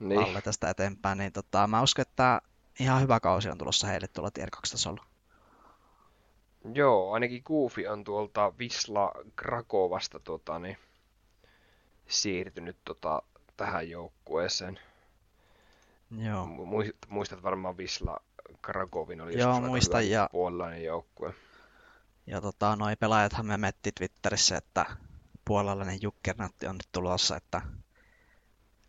niin. alle tästä eteenpäin, niin tota, mä uskon, että ihan hyvä kausi on tulossa heille tuolla tier 2 tasolla. Joo, ainakin Goofy on tuolta Visla Krakovasta tota, niin, siirtynyt tota, tähän joukkueeseen. Joo. Muistat varmaan Visla Krakovin oli Joo, muistan, ja... puolalainen joukkue. Ja tota, noi pelaajathan me metti Twitterissä, että puolalainen Jukkernatti on nyt tulossa, että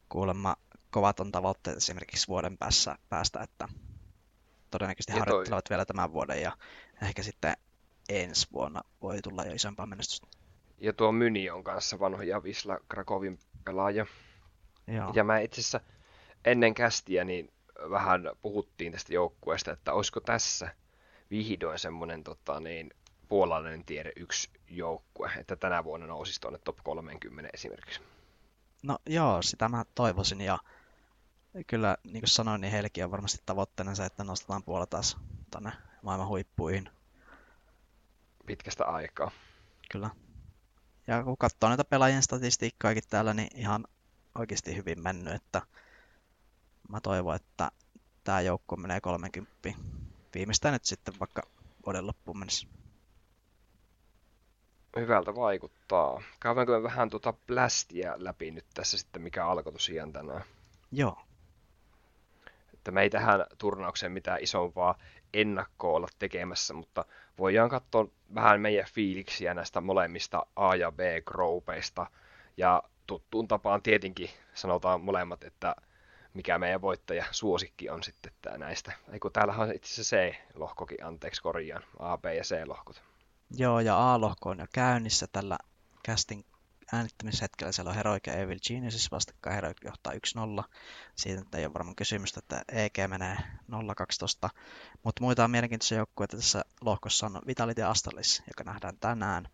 kuulemma kovat on tavoitteet esimerkiksi vuoden päässä, päästä, että todennäköisesti ja harjoittelevat toi... vielä tämän vuoden ja ehkä sitten ensi vuonna voi tulla jo isompaa menestystä. Ja tuo Myni on kanssa vanhoja Visla Krakovin pelaaja. Joo. Ja mä itse asiassa ennen kästiä niin vähän puhuttiin tästä joukkueesta, että olisiko tässä vihdoin semmoinen tota, niin, puolalainen tiede yksi joukkue, että tänä vuonna nousisi tuonne top 30 esimerkiksi. No joo, sitä mä toivoisin ja kyllä niin kuin sanoin, niin heillekin on varmasti tavoitteena se, että nostetaan puolella taas tuonne maailman huippuihin. Pitkästä aikaa. Kyllä. Ja kun katsoo näitä pelaajien statistiikkaakin täällä, niin ihan oikeasti hyvin mennyt, että mä toivon, että tämä joukko menee 30. Viimeistään nyt sitten vaikka vuoden loppuun mennessä. Hyvältä vaikuttaa. Käydäänkö me vähän tuota Blastia läpi nyt tässä sitten, mikä alkoi tosiaan tänään? Joo. Että me ei tähän turnaukseen mitään isompaa ennakkoa olla tekemässä, mutta voidaan katsoa vähän meidän fiiliksiä näistä molemmista A- ja B-groupeista. Ja tuttuun tapaan tietenkin sanotaan molemmat, että mikä meidän voittaja suosikki on sitten tää näistä. Eiku täällähän on itse asiassa C-lohkokin, anteeksi korjaan, A, B ja C-lohkot. Joo, ja A-lohko on jo käynnissä tällä casting äänittämishetkellä siellä on Heroic ja Evil Geniuses vastakkain. Heroic johtaa 1-0. Siitä nyt ei ole varmaan kysymystä, että EG menee 0-12. Mutta muita on mielenkiintoisia joukkueita tässä lohkossa on Vitality ja Astralis, joka nähdään tänään.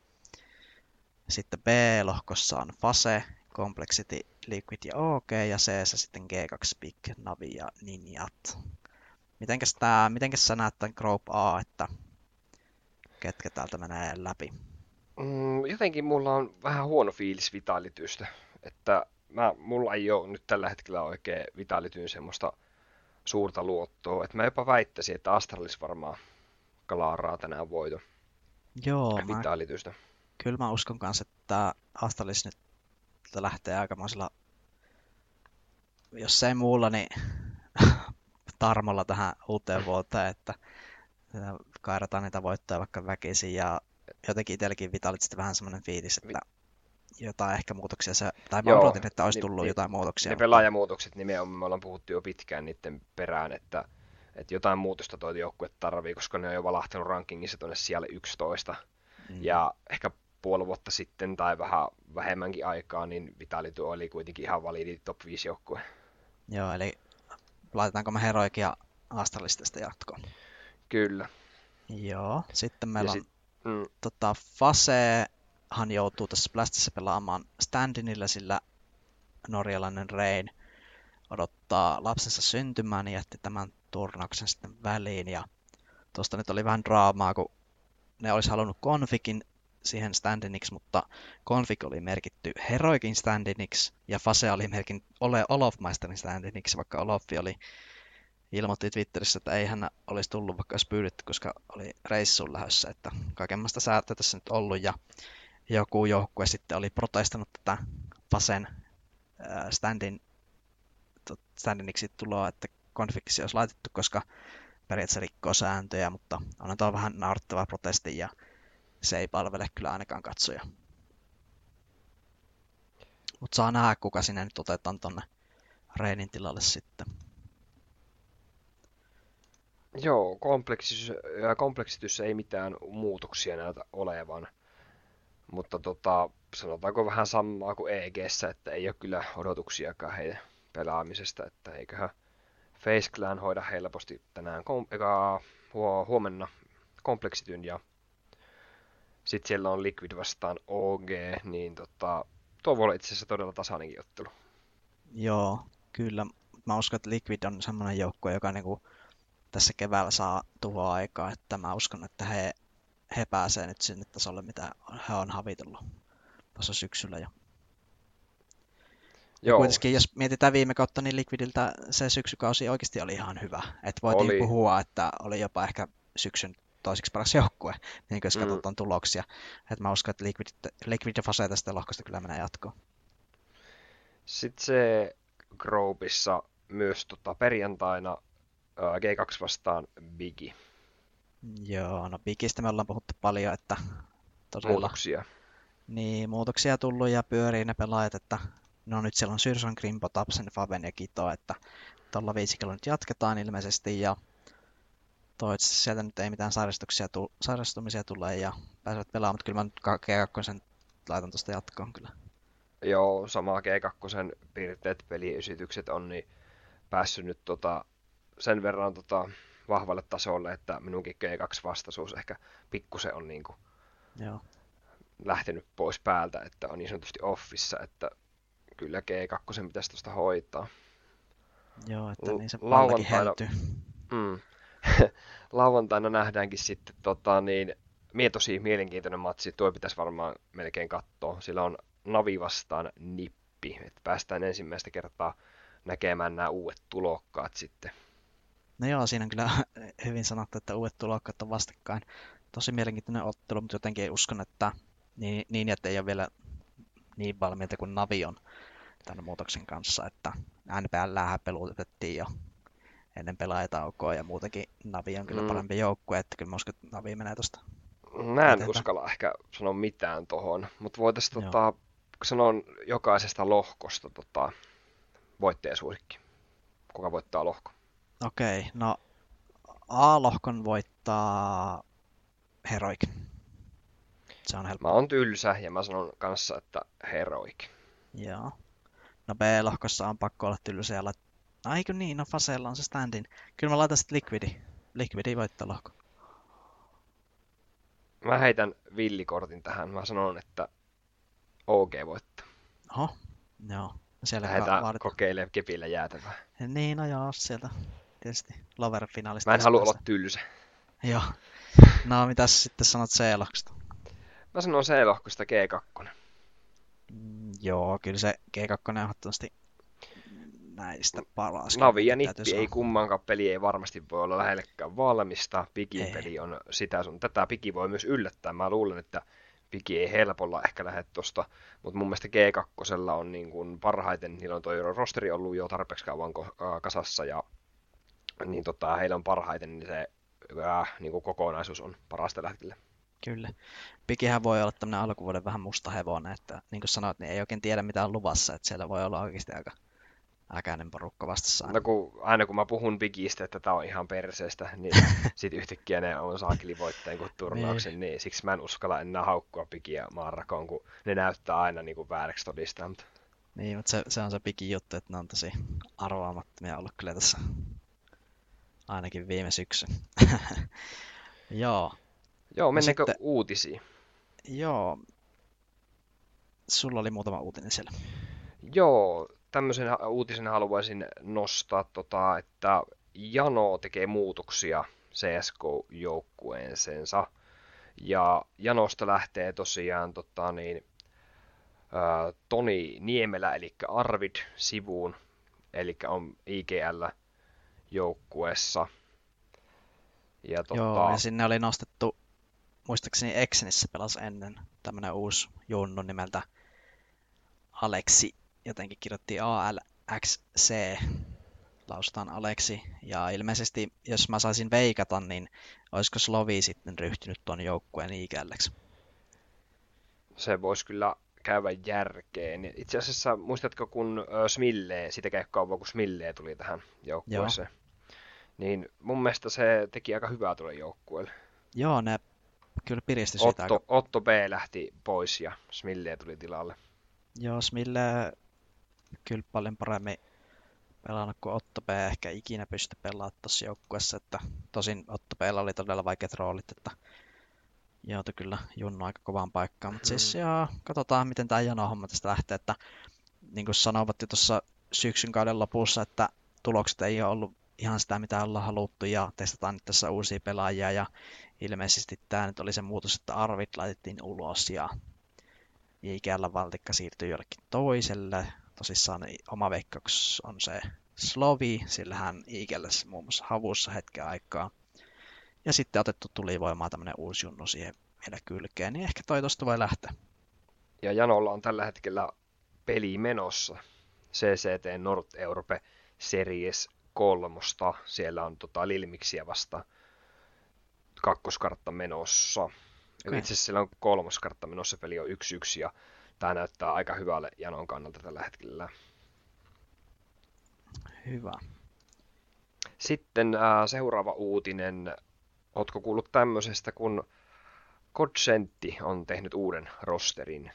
Sitten B-lohkossa on Fase, Complexity, Liquid ja OK, ja c sitten G2 Big, Navi ja Ninjat. Mitenkäs, tää, mitenkäs sä näet tämän Group A, että ketkä täältä menee läpi? Mm, jotenkin mulla on vähän huono fiilis Vitalitystä, että mä, mulla ei ole nyt tällä hetkellä oikein Vitalityyn semmoista suurta luottoa, että mä jopa väittäisin, että Astralis varmaan kalaaraa tänään voito Joo, Vitalitystä. Mä, kyllä mä uskon kanssa, että Astralis nyt lähtee aikamoisella, jos ei muulla, niin tarmolla tähän uuteen vuoteen, että kairataan niitä voittoja vaikka väkisin ja jotenkin itselläkin Vitalit sitten vähän semmoinen fiilis, että jotain ehkä muutoksia se, tai mä odotin, että olisi tullut ni, jotain muutoksia. Ne pelaajamuutokset nimenomaan, me ollaan puhuttu jo pitkään niiden perään, että, että jotain muutosta tuo joukkue tarvii, koska ne on jo valahtanut rankingissa tuonne siellä 11. Mm. Ja ehkä puoli vuotta sitten tai vähän vähemmänkin aikaa, niin Vitality oli kuitenkin ihan validi top 5 joukkue. Joo, eli laitetaanko me Heroikia Astralistista jatkoon? Kyllä. Joo, sitten meillä ja on sit, mm. tota, Fasehan joutuu tässä Blastissa pelaamaan standinilla, sillä norjalainen Rein odottaa lapsensa syntymään niin jätti tämän turnauksen sitten väliin. Ja tuosta nyt oli vähän draamaa, kun ne olisi halunnut konfikin siihen standiniksi, mutta config oli merkitty Heroikin standiniksi ja Fase oli merkin ole Olofmeisterin standiniksi, vaikka Olofi oli ilmoitti Twitterissä, että ei hän olisi tullut, vaikka olisi pyydetty, koska oli reissuun lähdössä, että kaikenlaista säätöä tässä nyt ollut, ja joku joukkue sitten oli protestanut tätä Fasen standin, standiniksi tuloa, että konfiksi olisi laitettu, koska periaatteessa rikkoo sääntöjä, mutta on tuo vähän naurettava protesti, ja se ei palvele kyllä ainakaan katsoja. Mutta saa nähdä, kuka sinne nyt otetaan tonne Reinin tilalle sitten. Joo, kompleksitys, kompleksitys ei mitään muutoksia näytä olevan. Mutta tota, sanotaanko vähän samaa kuin eg että ei ole kyllä odotuksiakaan heidän pelaamisesta, että eiköhän Face Clan hoida helposti tänään kom- eka, huomenna kompleksityn ja sitten siellä on Liquid vastaan OG, niin tota, tuo voi olla itse asiassa todella tasainenkin ottelu. Joo, kyllä. Mä uskon, että Liquid on semmoinen joukko, joka niinku tässä keväällä saa tuhoa aikaa, että mä uskon, että he, he pääsee nyt sinne tasolle, mitä he on havitellut tuossa syksyllä jo. Joo. Kuitenkin, jos mietitään viime kautta, niin Liquidiltä se syksykausi oikeasti oli ihan hyvä. Että voitiin oli. puhua, että oli jopa ehkä syksyn toiseksi paras joukkue, niin jos mm. katsotaan tuloksia. Että mä uskon, että Liquid, Liquid ja Fase tästä lohkosta kyllä menee jatkoon. Sitten se Groupissa myös tota, perjantaina G2 vastaan Bigi. Joo, no Bigistä me ollaan puhuttu paljon, että todella... Muutoksia. Niin, muutoksia tullut ja pyörii ne pelaajat, että no nyt siellä on Syrson, Grimpo, Tapsen, Faben ja Kito, että tuolla viisikellä nyt jatketaan ilmeisesti ja toivottavasti sieltä nyt ei mitään sairastuksia tu- sairastumisia tule ja pääsevät pelaamaan, mutta kyllä mä nyt G2 laitan tuosta jatkoon kyllä. Joo, sama G2 piirteet peliesitykset on niin päässyt nyt tota, sen verran tota, vahvalle tasolle, että minunkin G2-vastaisuus ehkä pikkusen on niin kuin Joo. lähtenyt pois päältä, että on niin sanotusti offissa, että kyllä G2 pitäisi tuosta hoitaa. Joo, että niin se lauantaina, mm, lauantaina nähdäänkin sitten tota, niin, mie tosi mielenkiintoinen matsi, tuo pitäisi varmaan melkein katsoa. Sillä on Navi vastaan Nippi, että päästään ensimmäistä kertaa näkemään nämä uudet tulokkaat sitten. No joo, siinä on kyllä hyvin sanottu, että uudet tulokkaat on vastakkain. Tosi mielenkiintoinen ottelu, mutta jotenkin uskon, että niin, niin että ei ole vielä niin valmiita kuin Navi on tämän muutoksen kanssa, että NPL pelutettiin jo ennen pelaajataukoa ja muutenkin Navi on kyllä mm. parempi joukkue, että kyllä mä uskon, että Navi menee tuosta. Mä en uskalla ehkä sanoa mitään tohon, mutta voitaisiin tota, sanoa jokaisesta lohkosta tota, voittajasuosikki. Kuka voittaa lohko? Okei, okay, no A-lohkon voittaa Heroic. Se on helppo. Mä oon tylsä ja mä sanon kanssa, että heroik. Joo. No B-lohkossa on pakko olla tylsä ja lait... No eikö niin, no Fasella on se standin. Kyllä mä laitan sitten Liquidi. Liquidi voittaa lohko. Mä heitän villikortin tähän. Mä sanon, että OG voittaa. Oho, joo. Siellä Lähdetään kokeilemaan kepillä jäätävää. Niin, no joo, sieltä tietysti Lover-finaalista. Mä en halua olla tylsä. Joo. No, mitäs sitten sanot C-lohkosta? Mä sanon C-lohkosta G2. Mm, joo, kyllä se G2 on ehdottomasti näistä paras. Navi ja Nippi ei kummankaan peli ei varmasti voi olla lähellekään valmista. Ei. Pikin peli on sitä sun. Tätä Piki voi myös yllättää. Mä luulen, että Piki ei helpolla ehkä lähde tosta. Mutta mun mielestä G2 on niin kuin parhaiten, niillä on toi rosteri ollut jo tarpeeksi kauan kasassa ja niin tota, heillä on parhaiten niin se ää, niin kuin kokonaisuus on parasta tällä hetkellä. Kyllä. Pikihän voi olla tämmöinen alkuvuoden vähän musta hevonen, että niin kuin sanoit, niin ei oikein tiedä mitä on luvassa, että siellä voi olla oikeasti aika äkäinen porukka vastassa. No kun, aina kun mä puhun Bigistä, että tää on ihan perseestä, niin sit yhtäkkiä ne on saakeli voittajien kuin turnauksen, niin siksi mä en uskalla enää haukkua Bigiä Maarakoon, kun ne näyttää aina niin kuin vääräksi todistaa. Mutta Niin, mutta se, se on se Pikin juttu, että ne on tosi arvaamattomia ollut kyllä tässä ainakin viime syksy. Joo, Joo, mennäänkö sitten- uutisiin? joo. Sulla oli muutama uutinen siellä. Joo, tämmöisen uutisen haluaisin nostaa, tota, että Jano tekee muutoksia CSGO-joukkueensa. Ja Janosta lähtee tosiaan tota, niin, ää, Toni Niemelä, eli Arvid sivuun, eli on IGL-joukkueessa. Ja tota, Joo, ja sinne oli nostettu, muistaakseni Exenissä pelasi ennen tämmönen uusi junnu nimeltä Aleksi, jotenkin kirjoitti ALXC, lausutaan Aleksi, ja ilmeisesti, jos mä saisin veikata, niin olisiko Slovi sitten ryhtynyt ton joukkueen ikäleksi? se voisi kyllä käydä järkeen. Itse asiassa muistatko, kun Smille, siitä käy kauan, kun Smille tuli tähän joukkueeseen, niin mun mielestä se teki aika hyvää tuolle joukkueelle. Joo, ne kyllä piristi Otto, aika... Otto B lähti pois ja Smille tuli tilalle. Joo, Smille kyllä paljon paremmin pelannut kuin Otto B ehkä ikinä pysty pelaamaan tuossa joukkueessa, että tosin Otto Bllä oli todella vaikeat roolit, että joutui kyllä Junnu aika kovaan paikkaan, mutta siis Mm. joo, katsotaan miten tämä Jano-homma tästä lähtee, että niin kuin sanoivat jo tuossa syksyn kauden lopussa, että tulokset ei ole ollut ihan sitä, mitä ollaan haluttu ja testataan nyt tässä uusia pelaajia ja ilmeisesti tämä nyt oli se muutos, että Arvit laitettiin ulos ja IGL valtikka siirtyi jollekin toiselle. Tosissaan oma veikkauks on se Slovi, sillä hän IGL muun muassa havussa hetken aikaa. Ja sitten otettu tulivoimaa tämmönen uusi junnu siihen vielä kylkeen, niin ehkä toi tosta voi lähteä. Ja Janolla on tällä hetkellä peli menossa. CCT Nord Europe Series kolmosta. Siellä on tota Lilmiksiä vasta kakkoskartta menossa. Okay. Itse asiassa siellä on kolmoskartta menossa, peli on 1-1 ja tämä näyttää aika hyvälle Janon kannalta tällä hetkellä. Hyvä. Sitten ää, seuraava uutinen. Ootko kuullut tämmöisestä, kun Kodsentti on tehnyt uuden rosterin?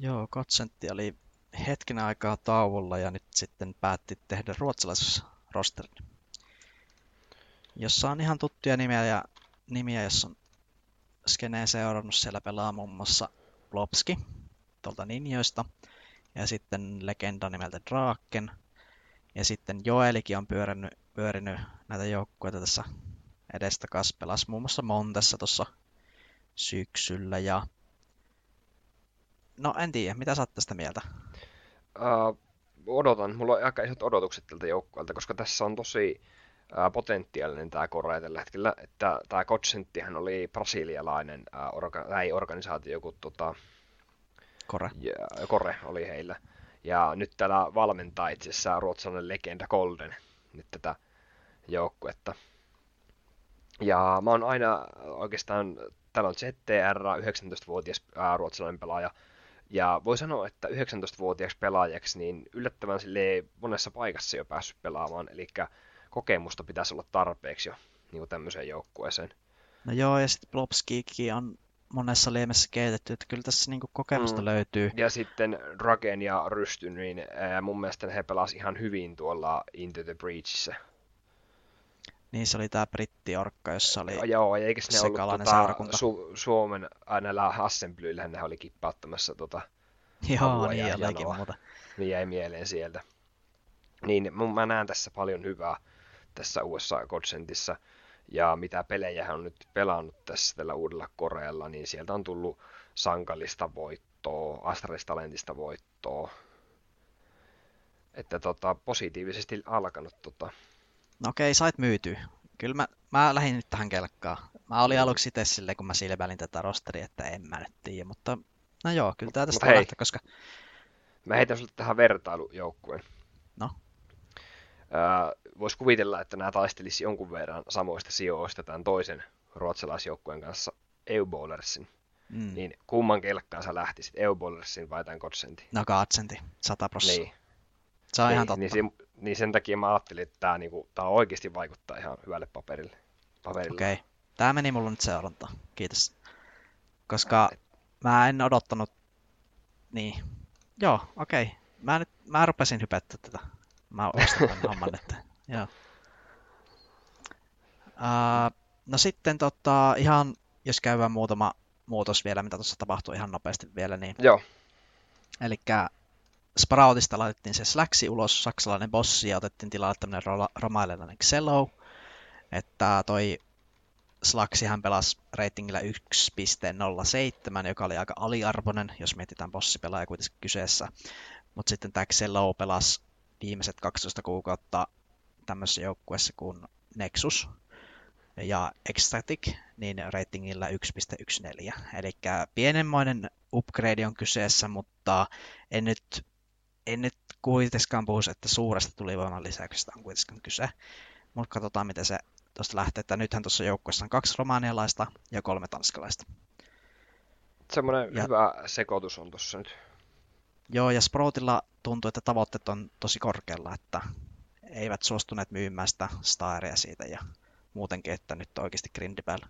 Joo, Kotsentti oli hetken aikaa tauolla ja nyt sitten päätti tehdä ruotsalaisrosterin, jossa on ihan tuttuja nimiä ja nimiä, jos on skeneen seurannut, siellä pelaa muun muassa Blobski tuolta Ninjoista ja sitten legenda nimeltä Draken. Ja sitten Joelikin on pyörinyt, pyörinyt näitä joukkueita tässä edestä kas pelas muun muassa Montessa tuossa syksyllä ja No en tiedä, mitä sä oot tästä mieltä? Uh, odotan, mulla on aika isot odotukset tältä joukkueelta, koska tässä on tosi uh, potentiaalinen tämä Korea tällä hetkellä, että tämä Kotsenttihan oli brasilialainen uh, orga, ei organisaatio, joku tota, Kore. ja, Kore oli heillä. Ja nyt täällä valmentaa itse asiassa ruotsalainen legenda Golden nyt tätä joukkuetta. Ja mä oon aina oikeastaan, täällä on ZTR, 19-vuotias ää, ruotsalainen pelaaja, ja voi sanoa, että 19-vuotiaaksi pelaajaksi niin yllättävän monessa paikassa jo päässyt pelaamaan, eli kokemusta pitäisi olla tarpeeksi jo niin kuin tämmöiseen joukkueeseen. No joo, ja sitten Blobskikin on monessa liemessä keitetty, että kyllä tässä niinku kokemusta Mm. löytyy. Ja sitten Draken ja Rysty, niin ää, mun mielestä he pelasivat ihan hyvin tuolla Into the Breachissä. Niin se oli tää brittiorkka, jossa oli... Joo, ja eikös ne ollut tota, seurakunta. Su- Suomen näillä Assemblyillähän ne oli kippauttamassa tota, Joo, niin ja janoa. muuta. niin jäi mieleen sieltä. Niin mun, mä näen tässä paljon hyvää tässä uudessa Godsentissa. Ja mitä pelejä hän on nyt pelannut tässä tällä uudella Korealla, niin sieltä on tullut Sankalista voittoa, Astralis Talentista voittoa. Että tota, positiivisesti alkanut tota. No okei, sait myytyä. Kyllä mä, mä lähdin nyt tähän kelkkaan. Mä olin aluksi itse silleen, kun mä silmäilin tätä rosteria, että en mä nyt tiedä, mutta no joo, kyllä tää tästä lähteä, koska Mä heitän sulle tähän vertailujoukkueen. No. Voisi kuvitella, että nämä taistelisi jonkun verran samoista sijoista tämän toisen ruotsalaisjoukkueen kanssa, EU-Bowlersin. mm, Niin kumman kelkkaan sä lähtisit, EU-Bowlersin vai tämän Godsentin? no Gadsenti, 100 prosenttia. Niin, Se on niin, ihan totta. niin, niin sen takia mä ajattelin, että tämä niinku, tää oikeasti vaikuttaa ihan hyvälle paperille. paperille. Okei. Tää meni mulla nyt seurantaan. Kiitos. Koska mä en odottanut... Niin. Joo, okei. Mä nyt, mä rupesin hypettää tätä. Mä ostan tämän homman nyt. Joo. Uh, no sitten tota, ihan, jos käydään muutama muutos vielä, mitä tuossa tapahtuu ihan nopeasti vielä, niin Joo, Eli Sproutista laitettiin se Slacksi ulos, saksalainen bossi, ja otettiin tilalle tämmöinen ro- romailellainen Xello. Että toi Slaxihan pelasi ratingillä 1.07, joka oli aika aliarvoinen, jos mietitään bossipelaaja kuitenkin kyseessä. Mutta sitten tämä Xello pelasi viimeiset 12 kuukautta tämmöisessä joukkueessa kuin Nexus ja Ecstatic, niin ratingilla 1.14. Eli pienemmoinen upgrade on kyseessä, mutta en nyt, en nyt kuitenkaan puhu, että suuresta tulivoiman lisäyksestä on kuitenkaan kyse. Mutta katsotaan, miten se tuosta lähtee. Että nythän tuossa joukkueessa on kaksi romanialaista ja kolme tanskalaista. semmoinen Ja- hyvä sekoitus on tuossa nyt. Joo, ja Sproutilla tuntuu, että tavoitteet on tosi korkealla, että eivät suostuneet myymään sitä Staria siitä ja muutenkin, että nyt on oikeasti grindi päällä.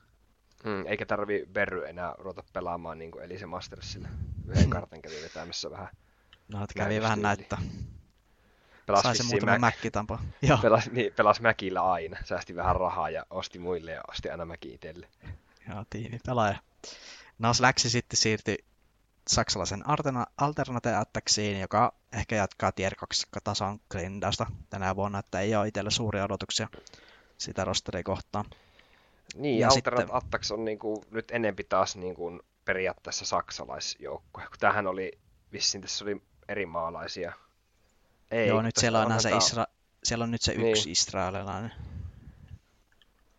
Mm, eikä tarvi Berry enää ruveta pelaamaan niin kuin Elise Mastersilla. Yhden kartan kävi vetämässä vähän. No, että kävi vähän näyttää. Pelasi Sai se muutama Mac- mäkkitampo. Joo, Pelas, niin, pelas Mäkillä aina. Säästi vähän rahaa ja osti muille ja osti aina Mäki itselle. joo, tiimipelaaja. No, Slacksi sitten siirtyi saksalaisen Artena- Alternate Attacksiin, joka ehkä jatkaa Tier 2 tason grindausta tänä vuonna, että ei ole itsellä suuria odotuksia sitä rosteria kohtaan. Niin, Ja Alternate sitten- Attacks on niin kuin, nyt enempi taas niin kuin, periaatteessa saksalaisjoukkue. Kun tämähän oli, vissiin tässä oli eri maalaisia. Ei, Joo, nyt siellä on se Isra... siellä on nyt se Niin. yksi israelilainen.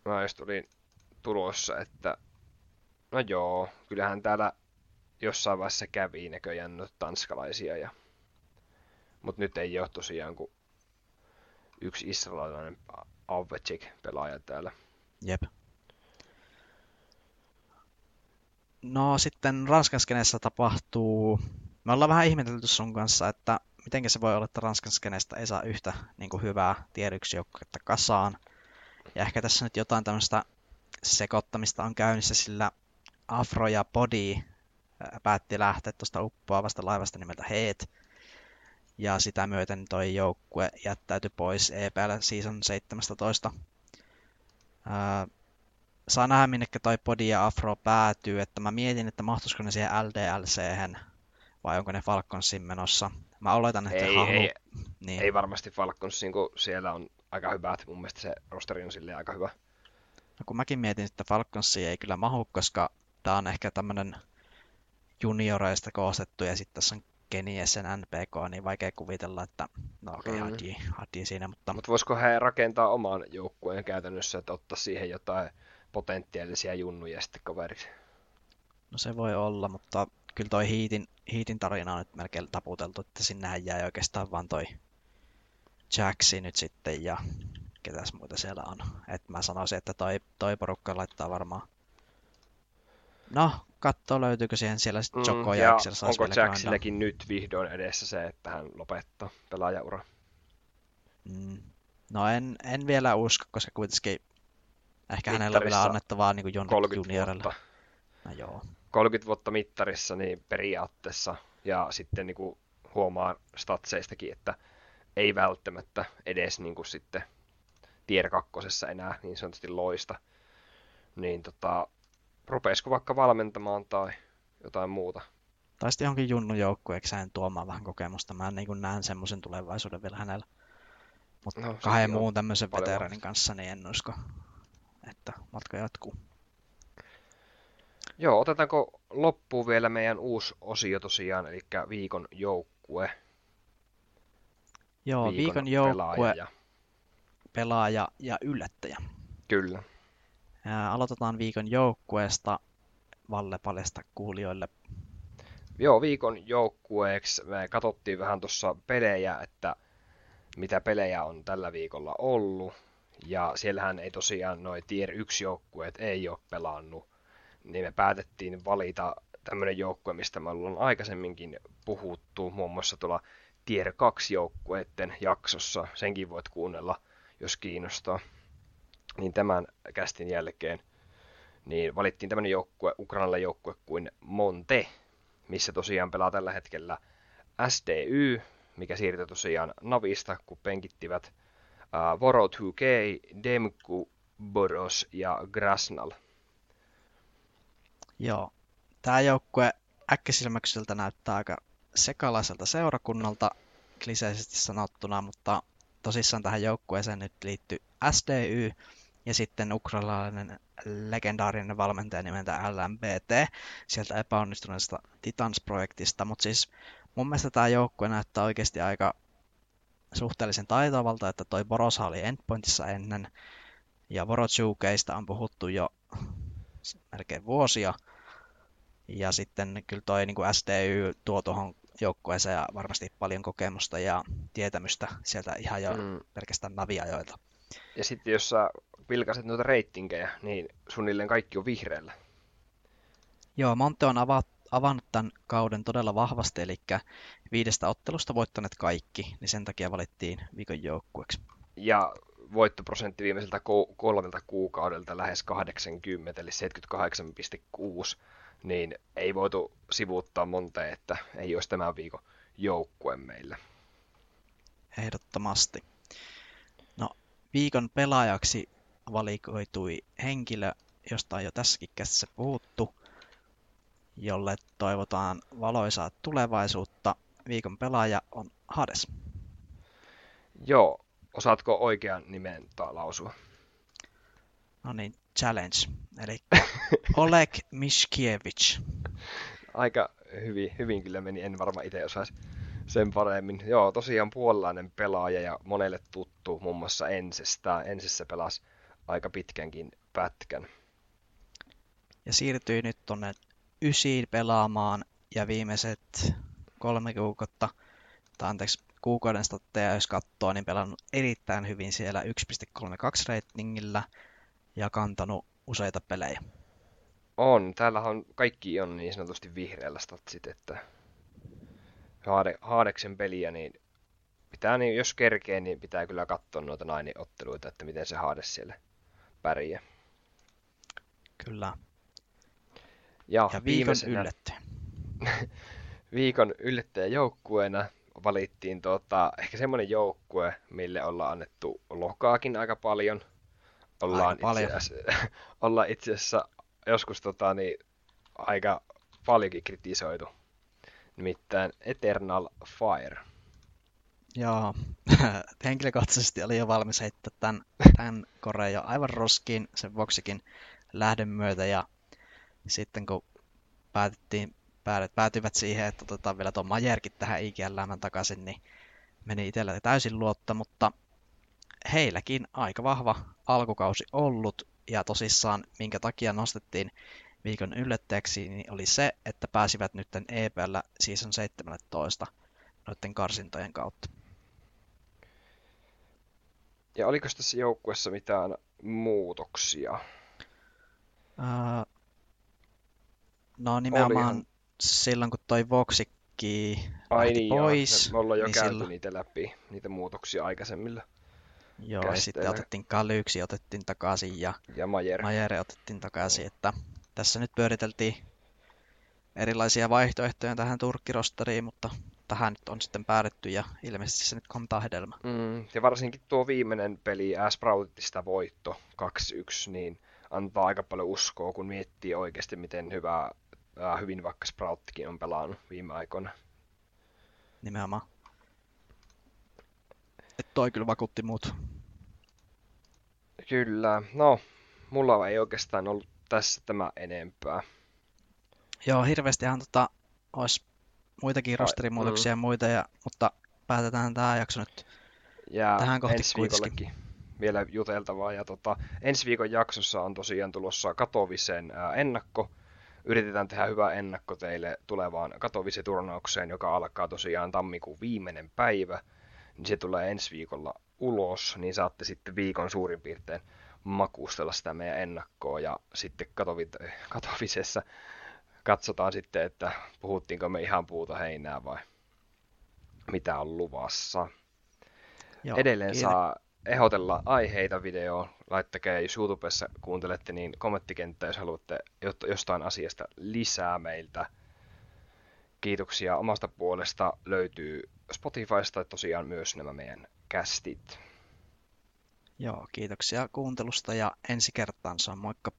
Mä just olin tulossa, että no joo, kyllähän täällä jossain vaiheessa kävi näköjään noita tanskalaisia. Ja... Mutta nyt ei ole tosiaan kuin yksi israelilainen Avvecek pelaaja täällä. Jep. No sitten Ranskan skeneessä tapahtuu... Me ollaan vähän ihmetelty sun kanssa, että miten se voi olla, että Ranskan skeneestä ei saa yhtä niin kuin hyvää tier 1 joukkuetta kasaan. Ja ehkä tässä nyt jotain tämmöistä sekoittamista on käynnissä, sillä Afro ja Body ää, päätti lähteä tuosta uppoavasta laivasta nimeltä Heet. Ja sitä myöten toi joukkue jättäytyi pois EPL Season 17. Ää, saa nähdä, minne toi Body ja Afro päätyy, että mä mietin, että mahtuisiko ne siihen ldlc vai onko ne Falconsin menossa. Mä oletan, että Ei, ei, niin. ei varmasti Falconsin, kun siellä on aika hyvät. Mun mielestä se rosteri on silleen aika hyvä. No kun mäkin mietin, että Falconsi ei kyllä mahu, koska tää on ehkä tämmönen junioreista koostettu ja sitten tässä on Keniesen NPK, niin vaikea kuvitella, että no okei, okay, Mm. Hadi, Hadi siinä, mutta Mutta voisiko he rakentaa oman joukkueen käytännössä, että ottaa siihen jotain potentiaalisia junnuja sitten kaveriksi? no se voi olla, mutta kyllä toi Heatin, Heatin tarina on nyt melkein taputeltu, että sinnehän jäi oikeastaan vaan toi Jaxi nyt sitten ja ketäs muita siellä on. Et mä sanoisin, että toi, toi porukka laittaa varmaan No, katso löytyykö siihen siellä sitten Joko Mm, ja ja onko. Jacksilläkin nyt vihdoin edessä se, että hän lopettaa pelaajaura? Mm. No en, en vielä usko, koska kuitenkin ehkä hänellä on vielä annettavaa niin kuin jonnekin 30 juniorille. vuotta. No joo. 30 vuotta mittarissa niin periaatteessa, ja sitten niin kuin huomaa statseistakin, että ei välttämättä edes niin kuin sitten tier kakkosessa enää niin sanotusti loista, niin tota, rupeisiko vaikka valmentamaan tai jotain muuta? Tai sitten johonkin Junnu joukkueekseen tuomaan vähän kokemusta. Mä niin näen semmoisen tulevaisuuden vielä hänellä. Mutta no, kahden muun tämmöisen veteranin kanssa niin en usko, että matka jatkuu. Joo, otetaanko loppuun vielä meidän uusi osio tosiaan, eli viikon joukkue. Joo, viikon, viikon joukkue, pelaaja ja... pelaaja ja yllättäjä. Kyllä. Ja aloitetaan viikon joukkueesta. Valle paljasta kuulijoille. Joo, viikon joukkueeksi me katsottiin vähän tuossa pelejä, että mitä pelejä on tällä viikolla ollut. Ja siellähän ei tosiaan noin tier 1 joukkueet ei ole pelannut. Niin me päätettiin valita tämmöinen joukkue, mistä me ollaan aikaisemminkin puhuttu, muun muassa tuolla Tier 2 joukkueiden jaksossa. Senkin voit kuunnella, jos kiinnostaa. Niin tämän kästin jälkeen niin valittiin tämmöinen joukkue, Ukrainalle joukkue kuin Monte, missä tosiaan pelaa tällä hetkellä SDY, mikä siirtyi tosiaan Navista, kun penkittivät uh, Voro 2K, Demku, Boros ja Grasnal. Joo, tämä joukkue äkkisilmäkseltä näyttää aika sekalaiselta seurakunnalta, kliseisesti sanottuna, mutta tosissaan tähän joukkueeseen nyt liittyy SDY ja sitten ukrainalainen legendaarinen valmentaja nimeltä LMBT sieltä epäonnistuneesta Titans-projektista, mutta siis mun mielestä tämä joukkue näyttää oikeasti aika suhteellisen taitavalta, että toi Borosa oli endpointissa ennen, ja Vorochukeista on puhuttu jo melkein vuosia, ja sitten kyllä toi niin kuin SDY tuo tuohon joukkueeseen varmasti paljon kokemusta ja tietämystä sieltä ihan jo mm. pelkästään naviajoilta. Ja sitten jos sä vilkaiset noita reitingejä, niin suunnilleen kaikki on vihreällä. Joo, Monte on avat, avannut tämän kauden todella vahvasti, eli viidestä ottelusta voittaneet kaikki, niin sen takia valittiin viikon joukkueeksi. Ja voittoprosentti viimeiseltä kolmelta kuukaudelta lähes 80, eli 78,6, niin ei voitu sivuuttaa monta, että ei olisi tämän viikon joukkue meillä. Ehdottomasti. No, viikon pelaajaksi valikoitui henkilö, josta on jo tässäkin käsissä puhuttu, jolle toivotaan valoisaa tulevaisuutta. Viikon pelaaja on Hades. Joo, osaatko oikean nimen lausua? No niin, challenge. Eli Oleg Mishkiewicz. Aika hyvin, hyvin kyllä meni, en varmaan itse osaisi sen paremmin. Joo, tosiaan puolalainen pelaaja ja monelle tuttu, muun muassa Ensestä. Ensessä pelasi aika pitkänkin pätkän. Ja siirtyi nyt tuonne ysiin pelaamaan ja viimeiset kolme kuukautta, tai anteeksi, kuukauden statteja jos katsoo, niin pelannut erittäin hyvin siellä 1.32 ratingillä ja kantanut useita pelejä. On, täällä on kaikki on niin sanotusti vihreällä statsit, että Haade, Haadeksen peliä, niin pitää, niin jos kerkee, niin pitää kyllä katsoa noita nainiotteluita, että miten se Haade siellä pärjää. Kyllä. Ja, ja viikon yllättäjä. viikon yllättäjäjoukkueena valittiin tuota, ehkä semmoinen joukkue, mille ollaan annettu lokaakin aika paljon. Ollaan, aika paljon. Itse asiassa, ollaan itse asiassa joskus tota, niin, aika paljonkin kritisoitu. Nimittäin Eternal Fire. Joo, henkilökohtaisesti oli jo valmis heittää tämän, tämän koreen jo aivan roskiin sen Voxikin lähdön myötä ja sitten kun päätettiin, päätyivät siihen, että otetaan vielä tuon Majerkin tähän IGL takaisin, niin meni itsellä täysin luotta, mutta heilläkin aika vahva alkukausi ollut ja tosissaan minkä takia nostettiin viikon yllättäjäksi, niin oli se, että pääsivät nyt EPL season 17 noiden karsintojen kautta. Ja oliko tässä joukkuessa mitään muutoksia? Uh, no nimenomaan Olihan... silloin, kun toi Voxikki Ai niin, pois. Joo. Me ollaan jo niin käyty silloin... niitä läpi, niitä muutoksia aikaisemmilla. Joo, ja sitten otettiin Kalyksi, otettiin takaisin ja, ja Majere. Majere otettiin takaisin, että tässä nyt pyöriteltiin erilaisia vaihtoehtoja tähän turkkirosteriin, mutta tähän nyt on sitten päädytty ja ilmeisesti se nyt kantaa hedelmä. Mm, ja varsinkin tuo viimeinen peli, Sproutista voitto 2-1, niin antaa aika paljon uskoa, kun miettii oikeasti, miten hyvä, äh, hyvin vaikka Sprouttikin on pelannut viime aikoina. Nimenomaan. Toi kyllä vakuutti muut. Kyllä. No, mulla ei oikeastaan ollut tässä tämä enempää. Joo, hirveästihan tota, olisi muitakin rosterimuutoksia mm. ja muita, ja, mutta päätetään tämä jakso nyt ja tähän kohti ensi viikollekin vielä juteltavaa. Ja tota, ensi viikon jaksossa on tosiaan tulossa Katovisen ää, ennakko. Yritetään tehdä hyvä ennakko teille tulevaan Katovise-turnaukseen, joka alkaa tosiaan tammikuun viimeinen päivä. Niin se tulee ensi viikolla ulos, niin saatte sitten viikon suurin piirtein makustella sitä meidän ennakkoa ja sitten Katovisessa katsotaan sitten, että puhuttiinko me ihan puuta heinää vai mitä on luvassa. Joo, Edelleen kiinni. saa ehdotella aiheita videoon. Laittakaa, jos YouTubessa kuuntelette, niin kommenttikenttä, jos haluatte jostain asiasta lisää meiltä. Kiitoksia omasta puolesta. Löytyy Spotifysta tosiaan myös nämä meidän kästit. Joo, kiitoksia kuuntelusta ja ensi kertaan saa moikka.